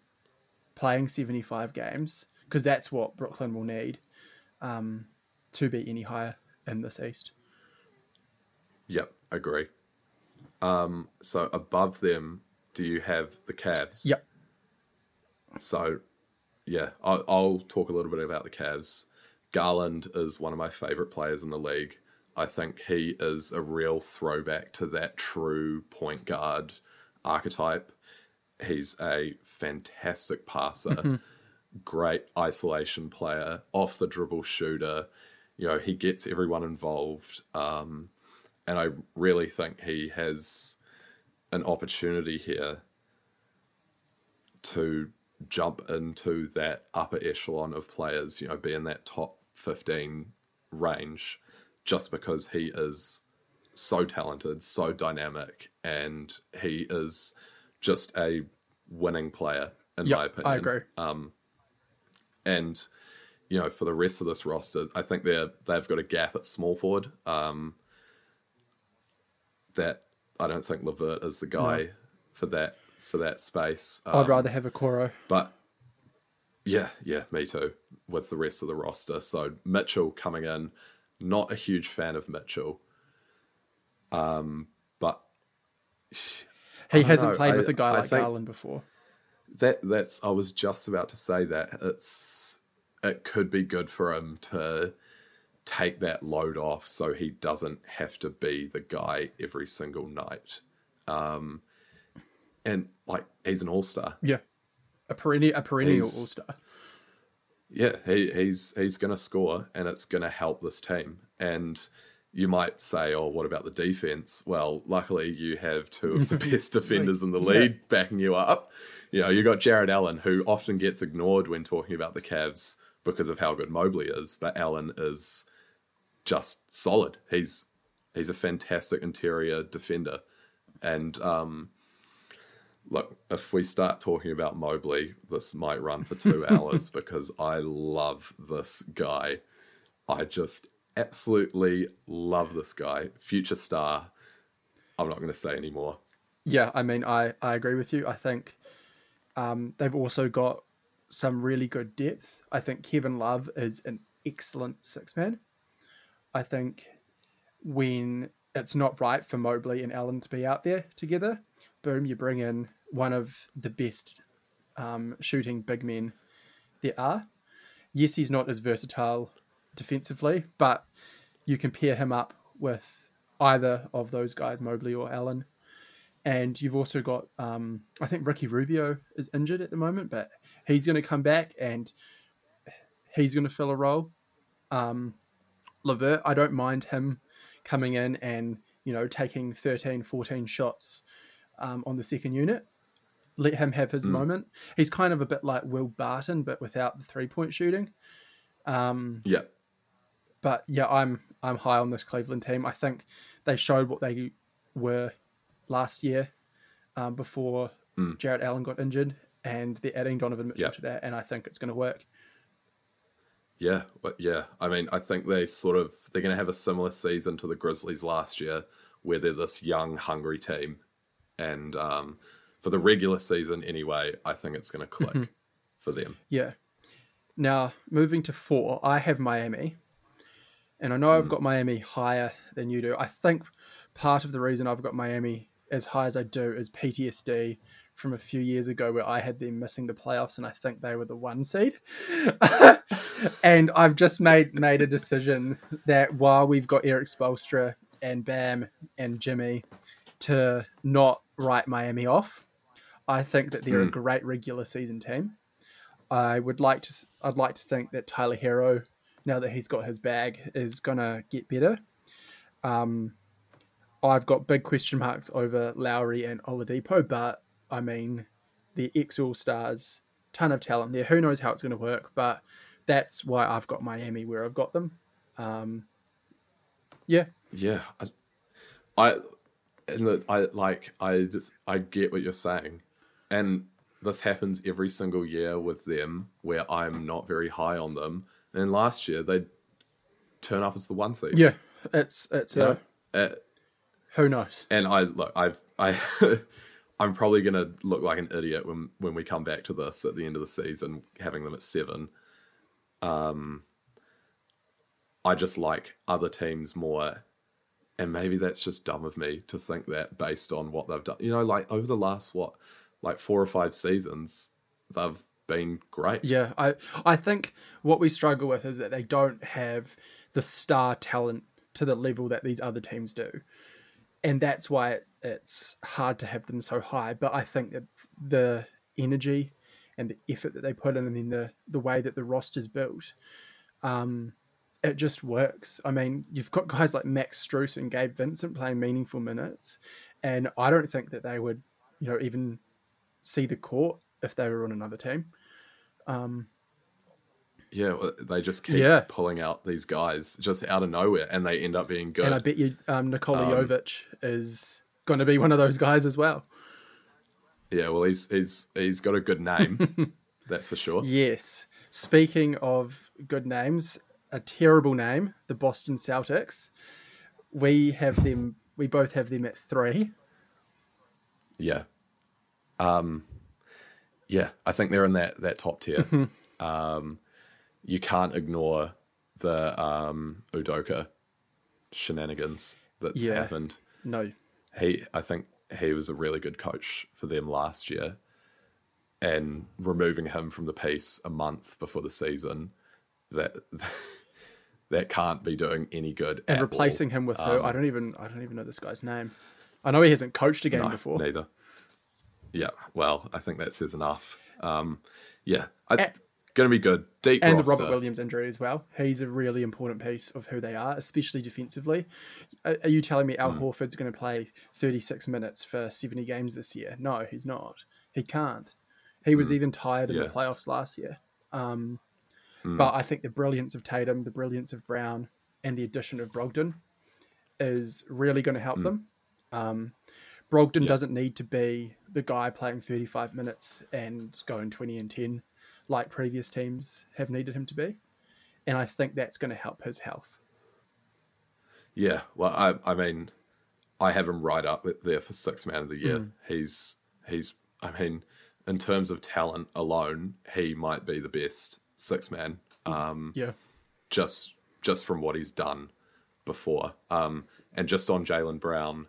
playing 75 games because that's what Brooklyn will need um, to be any higher in this East. Yep, agree. Um, so above them, do you have the Cavs? Yep. So, yeah, I'll, I'll talk a little bit about the Cavs. Garland is one of my favorite players in the league. I think he is a real throwback to that true point guard archetype. He's a fantastic passer, great isolation player, off the dribble shooter. You know, he gets everyone involved. Um, and I really think he has an opportunity here to jump into that upper echelon of players, you know, be in that top 15 range just because he is so talented, so dynamic, and he is just a winning player, in my opinion. I agree. And, you know, for the rest of this roster, I think they're they've got a gap at small forward. Um, that I don't think Levert is the guy for that for that space. I'd Um, rather have a Coro. but yeah, yeah, me too. With the rest of the roster, so Mitchell coming in, not a huge fan of Mitchell. Um, but He hasn't know, played I- with a guy I like Garland before. that that's I was just about to say that it's it could be good for him to take that load off so he doesn't have to be the guy every single night. Um, and like he's an all star. Yeah, a perennial, a perennial He's- All Star. Yeah, he, he's he's going to score, and it's going to help this team. And you might say, "Oh, what about the defense?" Well, luckily you have two of the best defenders in the league backing you up. You know, you got Jarrett Allen, who often gets ignored when talking about the Cavs, because of how good Mobley is, but Allen is just solid. He's he's a fantastic interior defender, and um, look, if we start talking about Mobley, this might run for two hours because I love this guy. I just absolutely love this guy. Future star. I'm not going to say anymore. Yeah, I mean, I, I agree with you. I think um, they've also got some really good depth. I think Kevin Love is an excellent six man. I think when it's not right for Mobley and Allen to be out there together, boom, you bring in one of the best um, shooting big men there are. Yes, he's not as versatile defensively, but you can pair him up with either of those guys, Mobley or Allen. And you've also got, um, I think Ricky Rubio is injured at the moment, but he's going to come back and he's going to fill a role. Um, Levert, I don't mind him coming in and, you know, taking 13, 14 shots um, on the second unit. Let him have his mm. moment. He's kind of a bit like Will Barton, but without the three point shooting. Um, yeah. But yeah, I'm I'm high on this Cleveland team. I think they showed what they were last year um, before mm. Jarrett Allen got injured, and they're adding Donovan Mitchell yep. to that, and I think it's going to work. Yeah, but yeah, I mean, I think they sort of they're going to have a similar season to the Grizzlies last year, where they're this young, hungry team, and um, for the regular season anyway, I think it's going to click mm-hmm. for them. Yeah. Now moving to four, I have Miami, and I know mm. I've got Miami higher than you do. I think part of the reason I've got Miami as high as I do is PTSD from a few years ago where I had them missing the playoffs and I think they were the one seed. and I've just made made a decision that while we've got Erik Spoelstra and Bam and Jimmy to not write Miami off. I think that they're mm. a great regular season team. I would like to I'd like to think that Tyler Herro, now that he's got his bag, is gonna get better. Um, I've got big question marks over Lowry and Oladipo, but I mean, the ex All Stars, ton of talent there. Who knows how it's going to work? But that's why I've got Miami where I've got them. Um, yeah, yeah. I, I and the, I like I just I get what you're saying, and this happens every single year with them where I'm not very high on them. And last year they turn up as the one seed. Yeah, it's it's a. Uh, who knows? And I look, I've I I'm probably going to look like an idiot when when we come back to this at the end of the season, having them at seven. Um, I just like other teams more, and maybe that's just dumb of me to think that based on what they've done. You know, like over the last what, like four or five seasons, they've been great. Yeah, I I think what we struggle with is that they don't have the star talent to the level that these other teams do and that's why it, it's hard to have them so high. But I think that the energy and the effort that they put in, and then the the way that the roster's built, um, it just works. I mean, you've got guys like Max Strus and Gabe Vincent playing meaningful minutes, and I don't think that they would, you know, even see the court if they were on another team. Um, yeah, they just keep yeah. pulling out these guys just out of nowhere, and they end up being good. And I bet you um, Nikola um, Jovic is going to be one of those guys as well. Yeah, well, he's he's he's got a good name, that's for sure. Yes. Speaking of good names, a terrible name, the Boston Celtics. We have them. We both have them at three. Yeah. Um. Yeah, I think they're in that that top tier. um you can't ignore the um, Udoka shenanigans that's yeah. happened. No, he. I think he was a really good coach for them last year, and removing him from the piece a month before the season, that that can't be doing any good. And replacing all. him with um, who? I don't even. I don't even know this guy's name. I know he hasn't coached a game no, before. Neither. Yeah, well, I think that says enough. Um, yeah, I, At, Going to be good. Deep and roster. the Robert Williams injury as well. He's a really important piece of who they are, especially defensively. Are you telling me Al mm. Horford's going to play 36 minutes for 70 games this year? No, he's not. He can't. He was mm. even tired in yeah. the playoffs last year. Um, But I think the brilliance of Tatum, the brilliance of Brown, and the addition of Brogdon is really going to help them. Um, Brogdon doesn't need to be the guy playing 35 minutes and going 20 and 10 like previous teams have needed him to be. And I think that's going to help his health. Yeah, well, I, I mean, I have him right up there for six man of the year. He's he's, I mean, in terms of talent alone, he might be the best six man. Um, Yeah. just just from what he's done before. Um, and just on Jaylen Brown,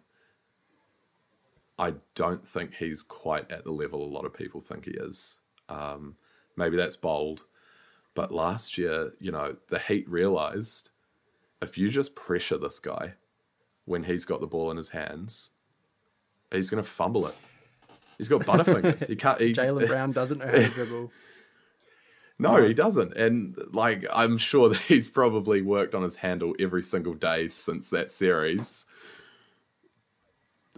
I don't think he's quite at the level a lot of people think he is. Um, maybe that's bold, but last year, you know, the Heat realized if you just pressure this guy when he's got the ball in his hands, he's going to fumble it. He's got butterfingers. He can't. Jaylen Brown doesn't know how to dribble. No, he doesn't. And like, I'm sure that he's probably worked on his handle every single day since that series.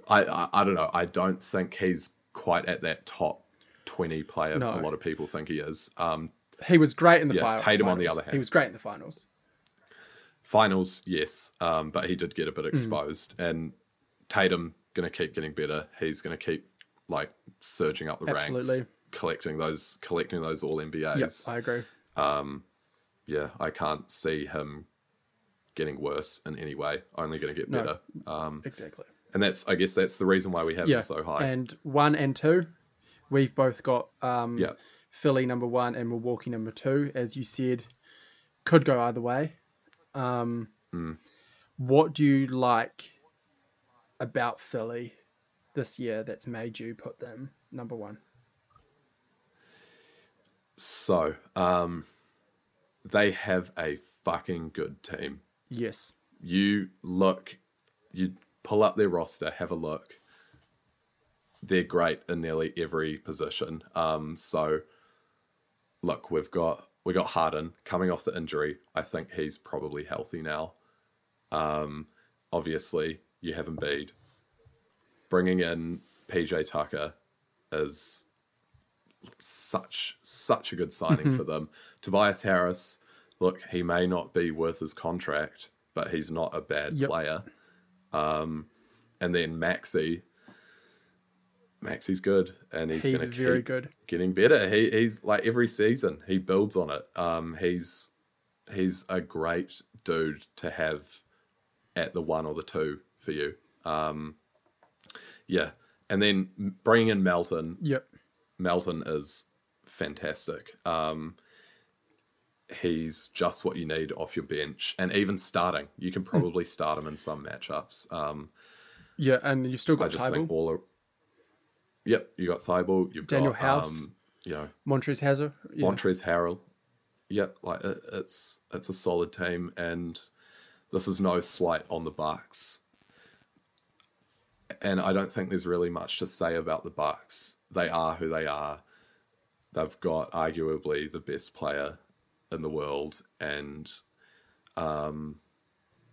I, I, I don't know. I don't think he's quite at that top 20 player No. a lot of people think he is. Um, He was great in the Yeah, final. Tatum on the finals. other hand. He was great in the finals. finals, yes, um, but he did get a Hmm. bit exposed. And Tatum going to keep getting better. He's going to keep like surging up the Absolutely. ranks, collecting those collecting those all NBAs. I agree. yeah, I can't see him getting worse in any way. Only going to get No. better. Um, Exactly. And that's, I guess, that's the reason why we have Yeah. him so high. And one and two, we've both got um, yeah, Philly number one and Milwaukee number two. As you said, could go either way. Um, Hmm. What do you like about Philly this year that's made you put them number one? so um, they have a fucking good team. Yes. you look, you pull up their roster, have a look. They're great in nearly every position. Um, so, look, we've got we got Harden coming off the injury. I think he's probably healthy now. Um, obviously, you have Embiid. Bringing in PJ Tucker is such such a good signing for them. Tobias Harris, look, he may not be worth his contract, but he's not a bad Yep. player. Um, and then Maxey, Maxey's good, and he's, He's going to very keep good. getting better. He, he's like every season he builds on it. Um, he's he's a great dude to have at the one or the two for you. Um, yeah, and then bringing in Melton, Yep. Melton is fantastic. Um, he's just what you need off your bench, and even starting, you Hmm. can probably start him in some matchups. Um, Yeah, and you've still got. I just think all. Are, yep, you got Thybulle, you've Daniel got House. um, you know Montrezl Harrell. Yeah. Montrezl Harrell. Yep, like it, it's it's a solid team, and this is no slight on the Bucks. And I don't think there's really much to say about the Bucks. They are who they are. They've got arguably the best player in the world, and um,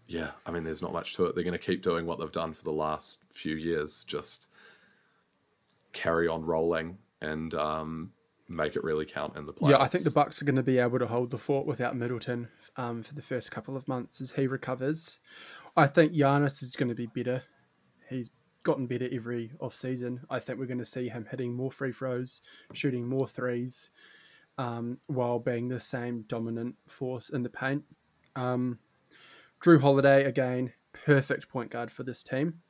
yeah, I mean, there's not much to it. They're going to keep doing what they've done for the last few years, just carry on rolling and um, make it really count in the playoffs. Yeah, I think the Bucks are going to be able to hold the fort without Middleton um, for the first couple of months as he recovers. I think Giannis is going to be better. He's gotten better every off season. I think we're going to see him hitting more free throws, shooting more threes, um, while being the same dominant force in the paint. Um, Jrue Holiday again, perfect point guard for this team.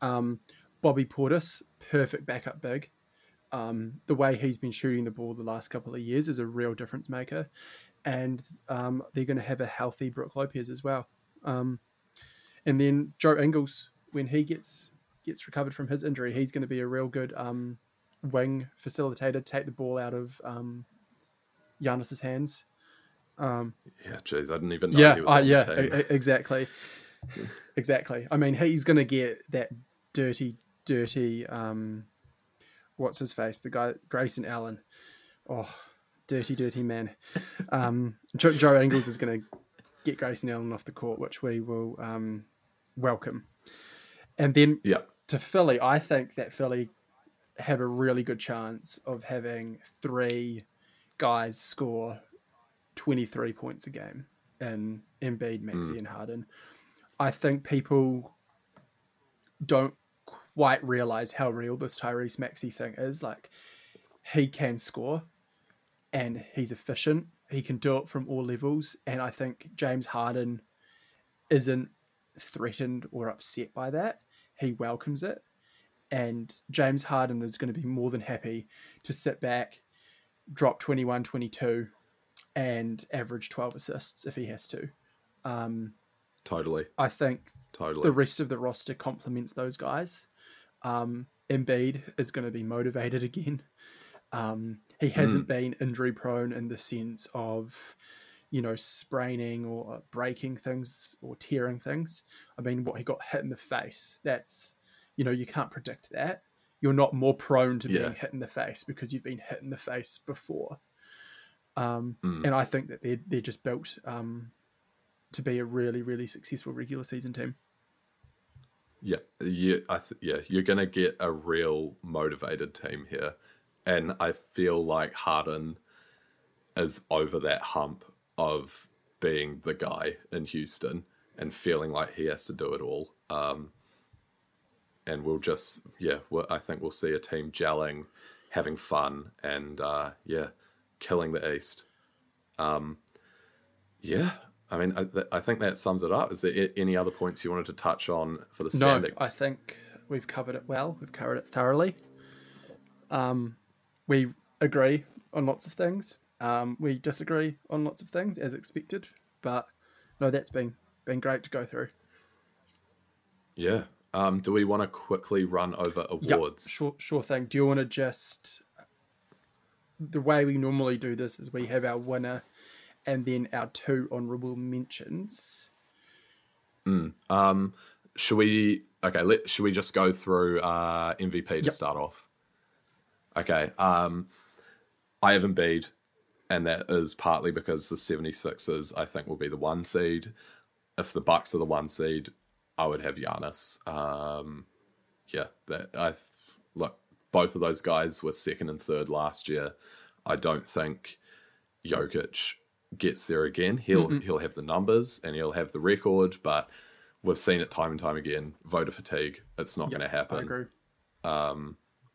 Um, Bobby Portis, perfect backup big um, the way he's been shooting the ball the last couple of years is a real difference maker. And um, they're going to have a healthy Brooke Lopez as well. Um, and then Joe Ingles, when he gets gets recovered from his injury, he's going to be a real good wing facilitator, take the ball out of um, Giannis's hands. Um, Yeah, jeez, I didn't even know yeah, he was uh, on yeah, the team. e- exactly, exactly. I mean, he's going to get that dirty, dirty. Um, what's his face? The guy Grayson Allen. Oh, dirty, dirty man. Um, Joe, Joe Ingles is going to get Grayson Allen off the court, which we will um, welcome. And then yeah, to Philly, I think that Philly have a really good chance of having three guys score 23 points a game in Embiid, Maxey, hmm. and Harden. I think people don't quite realize how real this Tyrese Maxey thing is. Like, he can score and he's efficient. He can do it from all levels. And I think James Harden isn't threatened or upset by that. He welcomes it. And James Harden is going to be more than happy to sit back, drop 21 22, and average 12 assists if he has to. Um, Totally. I think Totally. the rest of the roster complements those guys. Um, Embiid is going to be motivated again. Um, he hasn't been injury prone in the sense of, you know, spraining or breaking things or tearing things. I mean, what he got hit in the face, that's, you know, you can't predict that. You're not more prone to Yeah. being hit in the face because you've been hit in the face before. Um, Mm. And I think that they're, they're just built um, to be a really, really successful regular season team. Yeah, I th- yeah, you're gonna get a real motivated team here, and I feel like Harden is over that hump of being the guy in Houston and feeling like he has to do it all. Um, and we'll just, yeah, I think we'll see a team gelling, having fun, and uh, yeah, killing the East. Um, yeah, I mean, I, th- I think that sums it up. Is there any other points you wanted to touch on for the standings? No, I think we've covered it well. We've covered it thoroughly. Um, we agree on lots of things. Um, we disagree on lots of things, as expected. But no, that's been been great to go through. Yeah. Um, do we want to quickly run over Yep, awards? sure, sure thing. Do you want to just? The way we normally do this is we have our winner, and then our two honourable mentions. Um, should we? Okay, let, should we just go through uh, MVP to Yep. start off? Okay. Um, I have Embiid, and that is partly because the 76ers, I think, will be the one seed. If the Bucks are the one seed, I would have Giannis. Um, yeah, that I look. Both of those guys were second and third last year. I don't think Jokic gets there again. He'll he'll have the numbers and he'll have the record, but we've seen it time and time again. Voter fatigue. It's not going to happen. I agree.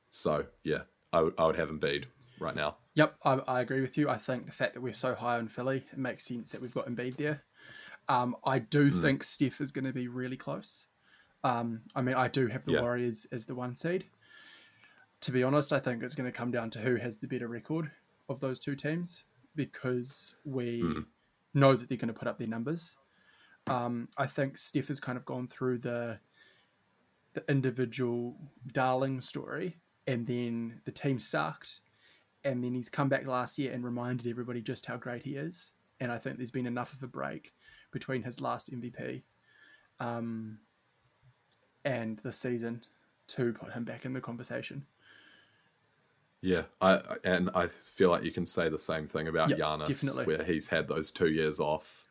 So yeah, I would- I would have Embiid right now. Yep, I, I agree with you. I think the fact that we're so high on Philly, it makes sense that we've got Embiid there. Um, I do Hmm. think Steph is going to be really close. Um, I mean, I do have the Yeah. Warriors as the one seed. To be honest, I think it's going to come down to who has the better record of those two teams because we Hmm. know that they're going to put up their numbers. Um, I think Steph has kind of gone through the the individual darling story, and then the team sucked, and then he's come back last year and reminded everybody just how great he is. And I think there's been enough of a break between his last MVP um, and the season to put him back in the conversation. Yeah, I and I feel like you can say the same thing about Yep, Giannis, definitely. where he's had those two years off,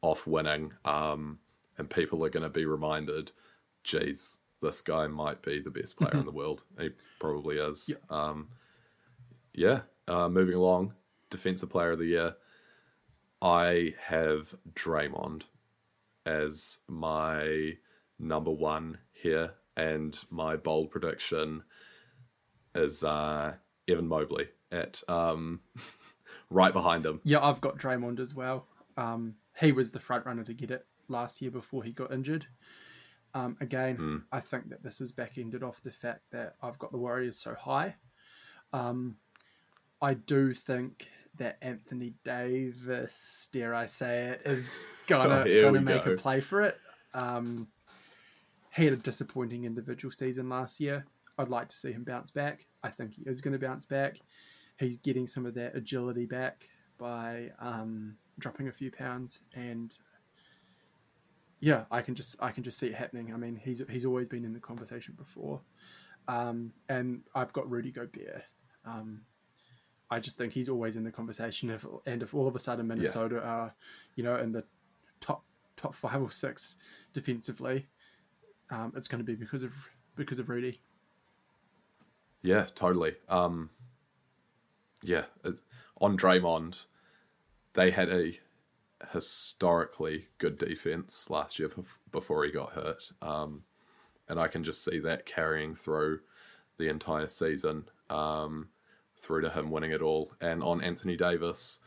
off winning, um, and people are going to be reminded, geez, this guy might be the best player in the world. He probably is. Um, yeah. Uh, moving along, defensive player of the year. I have Draymond as my number one here, and my bold prediction is uh, Evan Mobley at um, right behind him. Yeah, I've got Draymond as well. Um, he was the front runner to get it last year before he got injured. Um, again, I think that this is back ended off the fact that I've got the Warriors so high. Um, I do think that Anthony Davis, dare I say it, is gonna Here gonna make go. a play for it. Um, he had a disappointing individual season last year. I'd like to see him bounce back. I think he is going to bounce back. He's getting some of that agility back by um, dropping a few pounds, and yeah, I can just I can just see it happening. I mean, he's he's always been in the conversation before, um, and I've got Rudy Gobert. Um, I just think he's always in the conversation. If and if all of a sudden Minnesota are, you know, in the top top five or six defensively, um, it's going to be because of because of Rudy. Yeah, totally. Um, yeah, on Draymond, they had a historically good defense last year before he got hurt. Um, and I can just see that carrying through the entire season, um, through to him winning it all. And on Anthony Davis,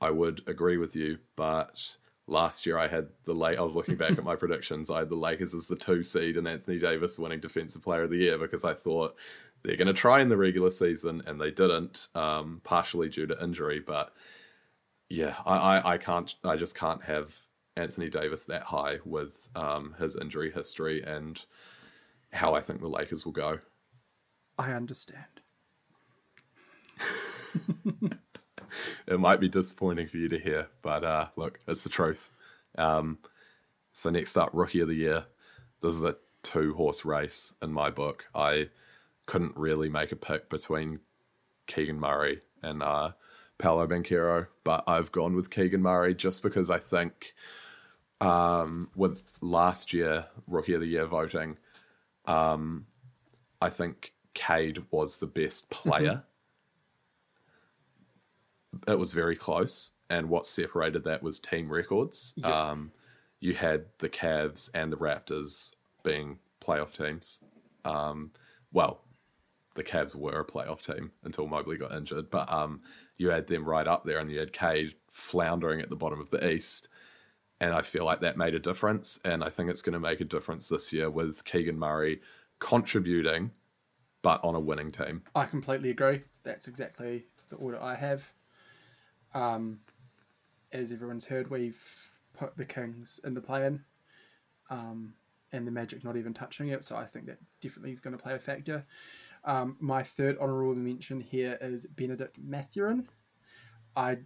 I would agree with you, but last year I had the late. I was looking back at my predictions. I had the Lakers as the two seed and Anthony Davis winning Defensive Player of the Year because I thought they're going to try in the regular season, and they didn't, um, partially due to injury. But yeah, I, I, I, can't. I just can't have Anthony Davis that high with um, his injury history and how I think the Lakers will go. I understand. It might be disappointing for you to hear, but uh, look, it's the truth. Um, so next up, rookie of the year. This is a two horse race in my book. I couldn't really make a pick between Keegan Murray and uh, Paolo Banchero, but I've gone with Keegan Murray just because I think um, with last year rookie of the year voting, um, I think Cade was the best player. It was very close, and what separated that was team records. Um, you had the Cavs and the Raptors being playoff teams. Um, well, the Cavs were a playoff team until Mobley got injured, but um, you had them right up there, and you had Cade floundering at the bottom of the East. And I feel like that made a difference, and I think it's going to make a difference this year with Keegan Murray contributing, but on a winning team. I completely agree. That's exactly the order I have. Um, as everyone's heard, we've put the Kings in the play-in, um, and the Magic not even touching it. So I think that definitely is going to play a factor. Um, my third honourable mention here is Benedict Mathurin. I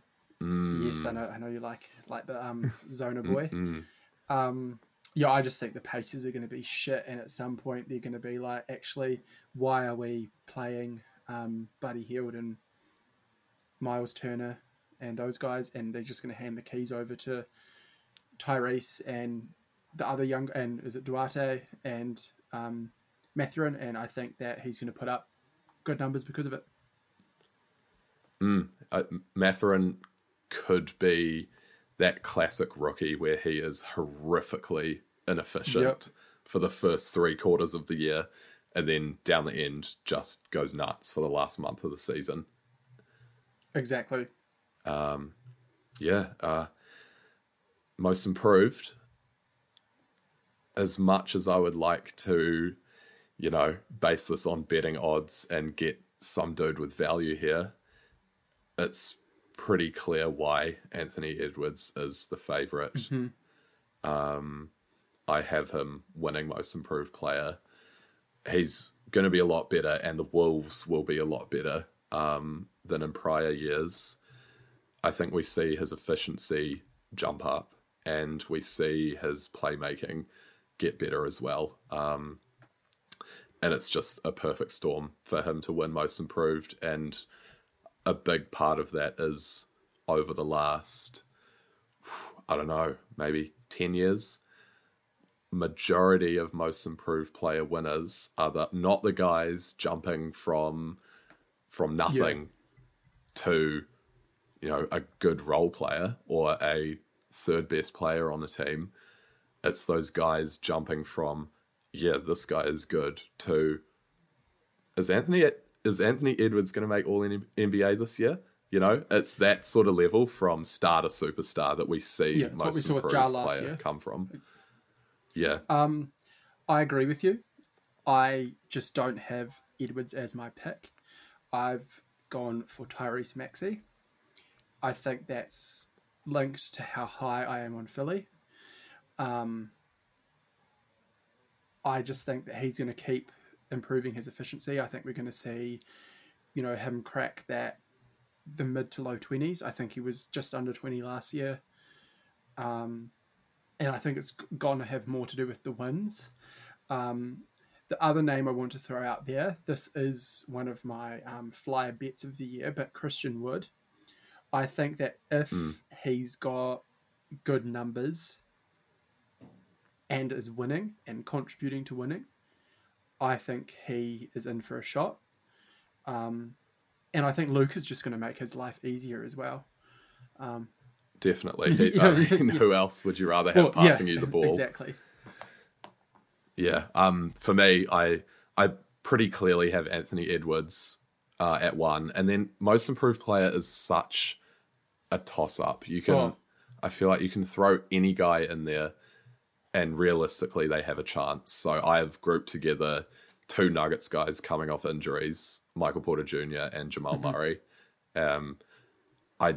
mm. yes, I know, I know you like like the um, Zona boy. Um, yeah, I just think the Pacers are going to be shit, and at some point they're going to be like, actually, why are we playing um, Buddy Hield and Miles Turner and those guys, and they're just going to hand the keys over to Tyrese and the other young and is it Duarte and um, Mathurin, and I think that he's going to put up good numbers because of it. Mm, uh, Mathurin could be that classic rookie where he is horrifically inefficient yep. for the first three quarters of the year, and then down the end just goes nuts for the last month of the season. Exactly um, yeah, uh, most improved. As much as I would like to, you know, base this on betting odds and get some dude with value here, it's pretty clear why Anthony Edwards is the favorite. Mm-hmm. Um, I have him winning most improved player. He's going to be a lot better, and the Wolves will be a lot better um, than in prior years. I think we see his efficiency jump up and we see his playmaking get better as well. Um, and it's just a perfect storm for him to win most improved. And a big part of that is over the last, I don't know, maybe 10 years. Majority of most improved player winners are the, not the guys jumping from from nothing yeah. to you know, a good role player or a third best player on a team. It's those guys jumping from, yeah, this guy is good to is Anthony is Anthony Edwards going to make all NBA this year? You know, it's that sort of level from star to superstar that we see yeah, most we saw improved player year. come from. Yeah. Um, I agree with you. I just don't have Edwards as my pick. I've gone for Tyrese Maxey. I think that's linked to how high I am on Philly. Um, I just think that he's going to keep improving his efficiency. I think we're going to see, you know, him crack that the mid to low twenties. I think he was just under twenty last year, um, and I think it's going to have more to do with the wins. Um, the other name I want to throw out there, this is one of my um, flyer bets of the year, but Christian Wood. I think that if mm. he's got good numbers and is winning and contributing to winning, I think he is in for a shot. Um, and I think Luka is just going to make his life easier as well. Um, definitely. He- I mean, yeah. who else would you rather have Well, passing yeah, you the ball? Exactly. Yeah. Um. For me, I I pretty clearly have Anthony Edwards uh, at one, and then most improved player is such a toss up. You can, Oh. I feel like you can throw any guy in there, and realistically, they have a chance. So I have grouped together two Nuggets guys coming off injuries: Michael Porter Jr. and Jamal Murray. Um, I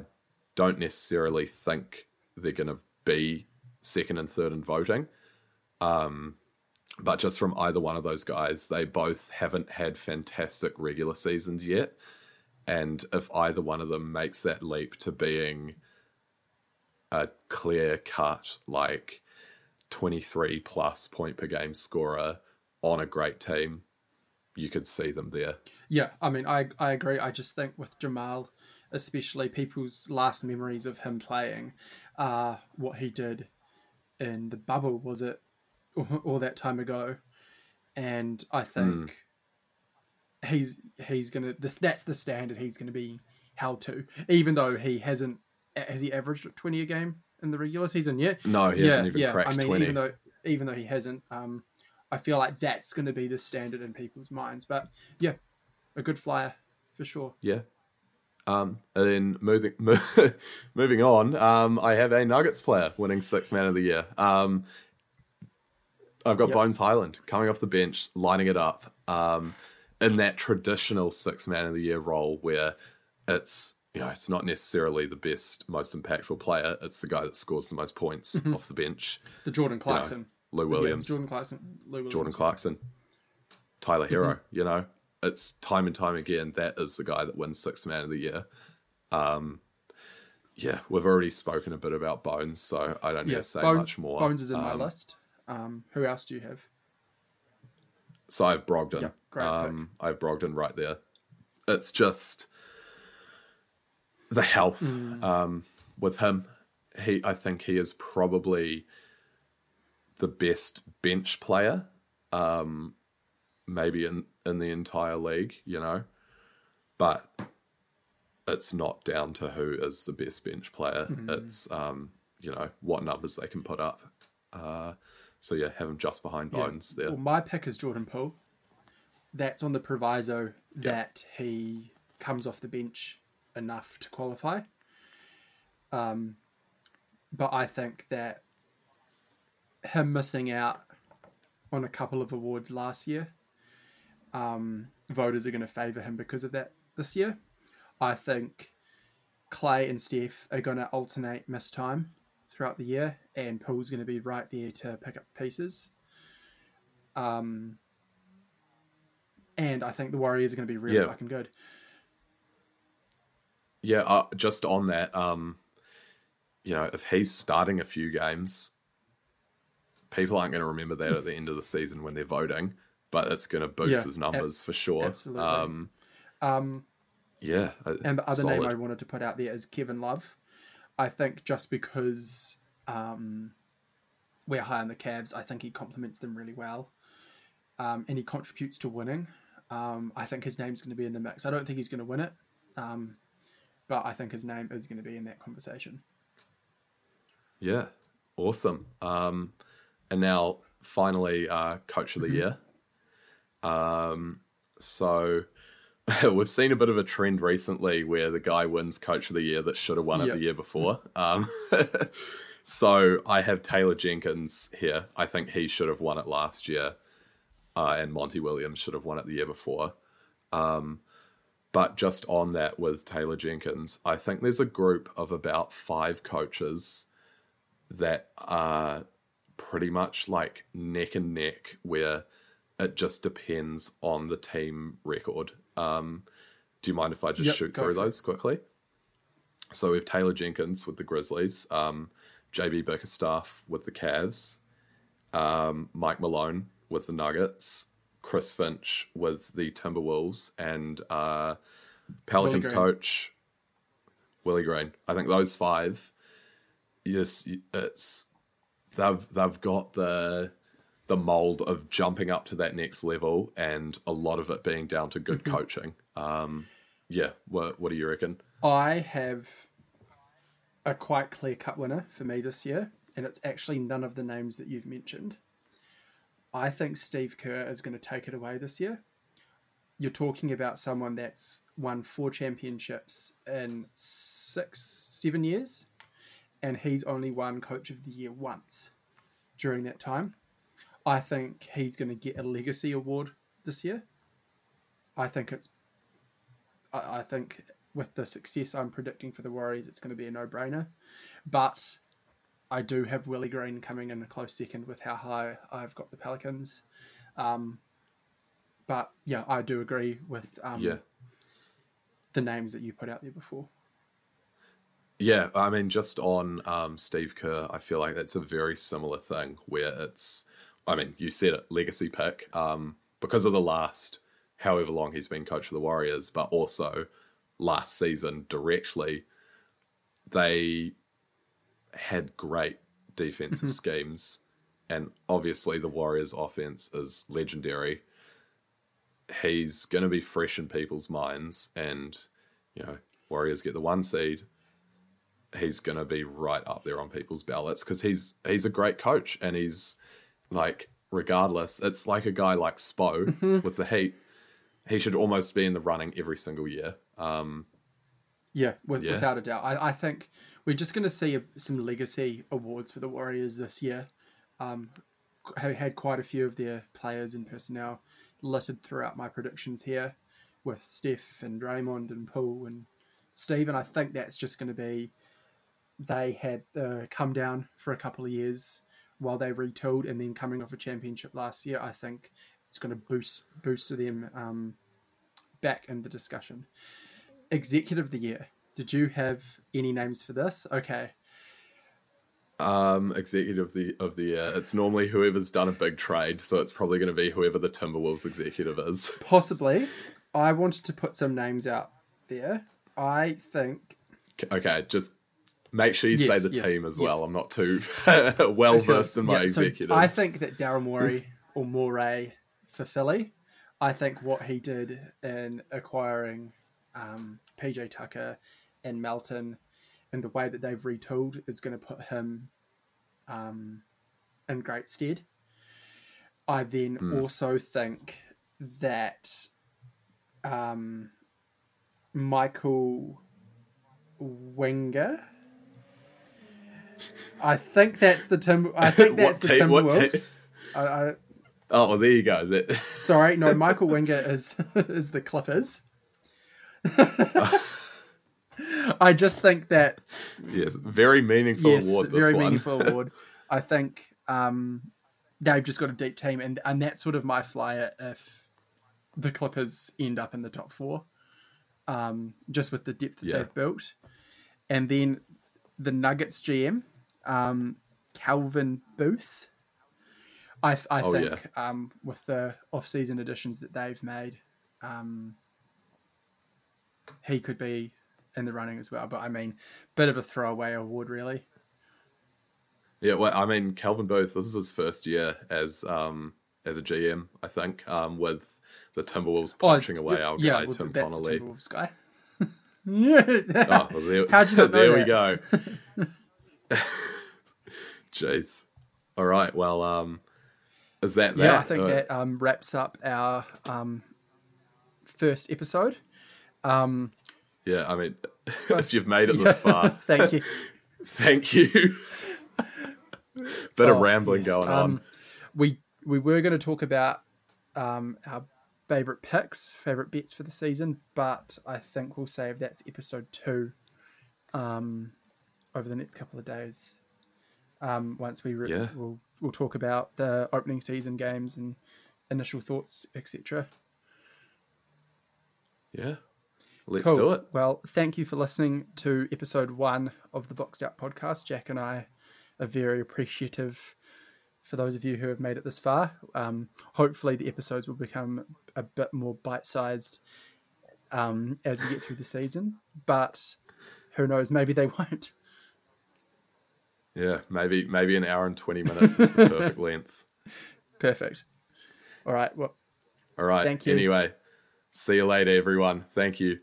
don't necessarily think they're going to be second and third in voting but just from either one of those guys, they both haven't had fantastic regular seasons yet. And if either one of them makes that leap to being a clear cut, like 23 plus point per game scorer on a great team, you could see them there. Yeah, I mean, I I agree. I just think with Jamal, especially people's last memories of him playing, uh, what he did in the bubble was it all that time ago, and I think he's he's gonna this that's the standard he's gonna be held to, even though he hasn't has he averaged twenty a game in the regular season yet? No, he hasn't even cracked I mean, 20. even though even though he hasn't, um, I feel like that's to be the standard in people's minds. But yeah, a good flyer for sure. Yeah. Um, and then moving moving on, um, I have a Nuggets player winning six man of the year. Um, I've got Yep. Bones Hyland coming off the bench, lining it up um, in that traditional six man of the year role where it's you know it's not necessarily the best, most impactful player. It's the guy that scores the most points off the bench. The Jordan Clarkson, Lou Yeah, Williams, Jordan Clarkson, Lou Williams. Jordan Clarkson, Tyler Herro. You know, it's time and time again that is the guy that wins six man of the year. Um, yeah, we've already spoken a bit about Bones, so I don't need Yeah, to say Bone- much more. Bones is in my Um, list. Um, who else do you have? So I have Brogdon. Yeah, great um, I have Brogdon right there. It's just the health Mm. um, with him. He, I think he is probably the best bench player, um, maybe in in the entire league. You know, but it's not down to who is the best bench player. Mm-hmm. It's um, you know what numbers they can put up. Uh, so yeah, have him just behind Yeah. Bones there. Well, my pick is Jordan Poole. That's on the proviso that he comes off the bench enough to qualify. Um, but I think that him missing out on a couple of awards last year, um, voters are going to favour him because of that this year. I think Clay and Steph are going to alternate miss time throughout the year, and Poole's going to be right there to pick up pieces. Um, and I think the Warriors are going to be really Yeah. fucking good. Yeah, uh, just on that, um, you know, if he's starting a few games, people aren't going to remember that at the end of the season when they're voting, but it's going to boost Yeah, his numbers for sure. absolutely. Um, Um, yeah, uh, and the other name. I wanted to put out there is Kevin Love. I think just because um, we're high on the Cavs, I think he complements them really well, um, and he contributes to winning. Um, I think his name's going to be in the mix. I don't think he's going to win it, um, but I think his name is going to be in that conversation. Yeah, awesome. Um, and now finally, uh, coach Mm-hmm. of the year. Um, so we've seen a bit of a trend recently where the guy wins coach of the year that should have won it the year before. Um, so I have Taylor Jenkins here. I think he should have won it last year, uh, and Monty Williams should have won it the year before. Um, but just on that with Taylor Jenkins, I think there's a group of about five coaches that are pretty much like neck and neck where it just depends on the team record. Um, do you mind if I just Yep, shoot through for it. those quickly? So we have Taylor Jenkins with the Grizzlies, um, JB Bickerstaff with the Cavs, um, Mike Malone with the Nuggets, Chris Finch with the Timberwolves, and uh, Pelicans Green. coach Willie Green. I think those five, yes, it's they've they've got the the mold of jumping up to that next level, and a lot of it being down to good coaching. Um, yeah, what what do you reckon? I have a quite clear cut winner for me this year, and it's actually none of the names that you've mentioned. I think Steve Kerr is going to take it away this year. You're talking about someone that's won four championships in six, seven years, and he's only won Coach of the Year once during that time. I think he's going to get a legacy award this year. I think it's. I, I think with the success I'm predicting for the Warriors, it's going to be a no-brainer. But I do have Willie Green coming in a close second with how high I've got the Pelicans. Um, but yeah, I do agree with um, Yeah. the names that you put out there before. Yeah, I mean, just on um, Steve Kerr, I feel like that's a very similar thing where it's, I mean, you said it, legacy pick, um, because of the last however long he's been coach of the Warriors, but also last season directly, they had great defensive schemes, and obviously the Warriors' offense is legendary. He's going to be fresh in people's minds, and you know, Warriors get the one seed he's going to be right up there on people's ballots because he's he's a great coach and he's like regardless it's like a guy like Spo with the Heat he should almost be in the running every single year um Yeah, with, Yeah. without a doubt. I, I think we're just going to see a, some legacy awards for the Warriors this year. Um, have had quite a few of their players and personnel littered throughout my predictions here with Steph and Draymond and Poole and Steve, and I think that's just going to be they had the come down for a couple of years while they retooled and then coming off a championship last year. I think it's going to boost boost them um, back in the discussion. Executive of the year. Did you have any names for this? Okay. um executive of the of the year it's normally whoever's done a big trade so it's probably going to be whoever the Timberwolves executive is Possibly. I wanted to put some names out there. I think okay just make sure you say the yes, team as yes. well I'm not too well versed in my Yeah, so executives I think that Daryl Morey or Moray for Philly, I think what he did in acquiring um, PJ Tucker and Melton and the way that they've retooled is going to put him um, in great stead. I then Hmm. also think that um, Michael Winger. I think that's the Tim. I think What that's the team-? Timberwolves. I, I, oh well there you go That- sorry, no. Michael Winger is is the Clippers. I just think that yes very meaningful yes, award this very one meaningful award. I think um, they've just got a deep team, and and that's sort of my flyer if the Clippers end up in the top four, um, just with the depth that Yeah. they've built, and then the Nuggets GM, um, Calvin Booth. I th- I Oh, think um, with the off-season additions that they've made, um, he could be in the running as well. But I mean, bit of a throwaway award, really. Yeah, well, I mean, Calvin Booth. This is his first year as um as a GM, I think, um, with the Timberwolves punching Oh, away our yeah, guy well, Tim that's the Connelly. Timberwolves guy. yeah. Oh, well, there, How'd you not there we go. Jeez. All right. Well, um, is that that? Yeah, I think Uh, that um, wraps up our um, first episode. Um, Yeah, I mean, if you've made it this far, thank you. thank you. Bit of Oh, rambling yes. going Um, on. We we were going to talk about um, our favorite picks, favorite bets for the season, but I think we'll save that for episode two um, over the next couple of days. Um, once we re- Yeah. we'll we'll talk about the opening season games and initial thoughts, etc. Yeah. Let's Cool. do it. Well, thank you for listening to episode one of the Boxed Out podcast. Jack and I are very appreciative for those of you who have made it this far. Um, hopefully, the episodes will become a bit more bite sized um, as we get through the season, but who knows? Maybe they won't. Yeah, maybe maybe an hour and twenty minutes is the perfect length. Perfect. All right. Well, All right. Thank you. Anyway, see you later, everyone. Thank you.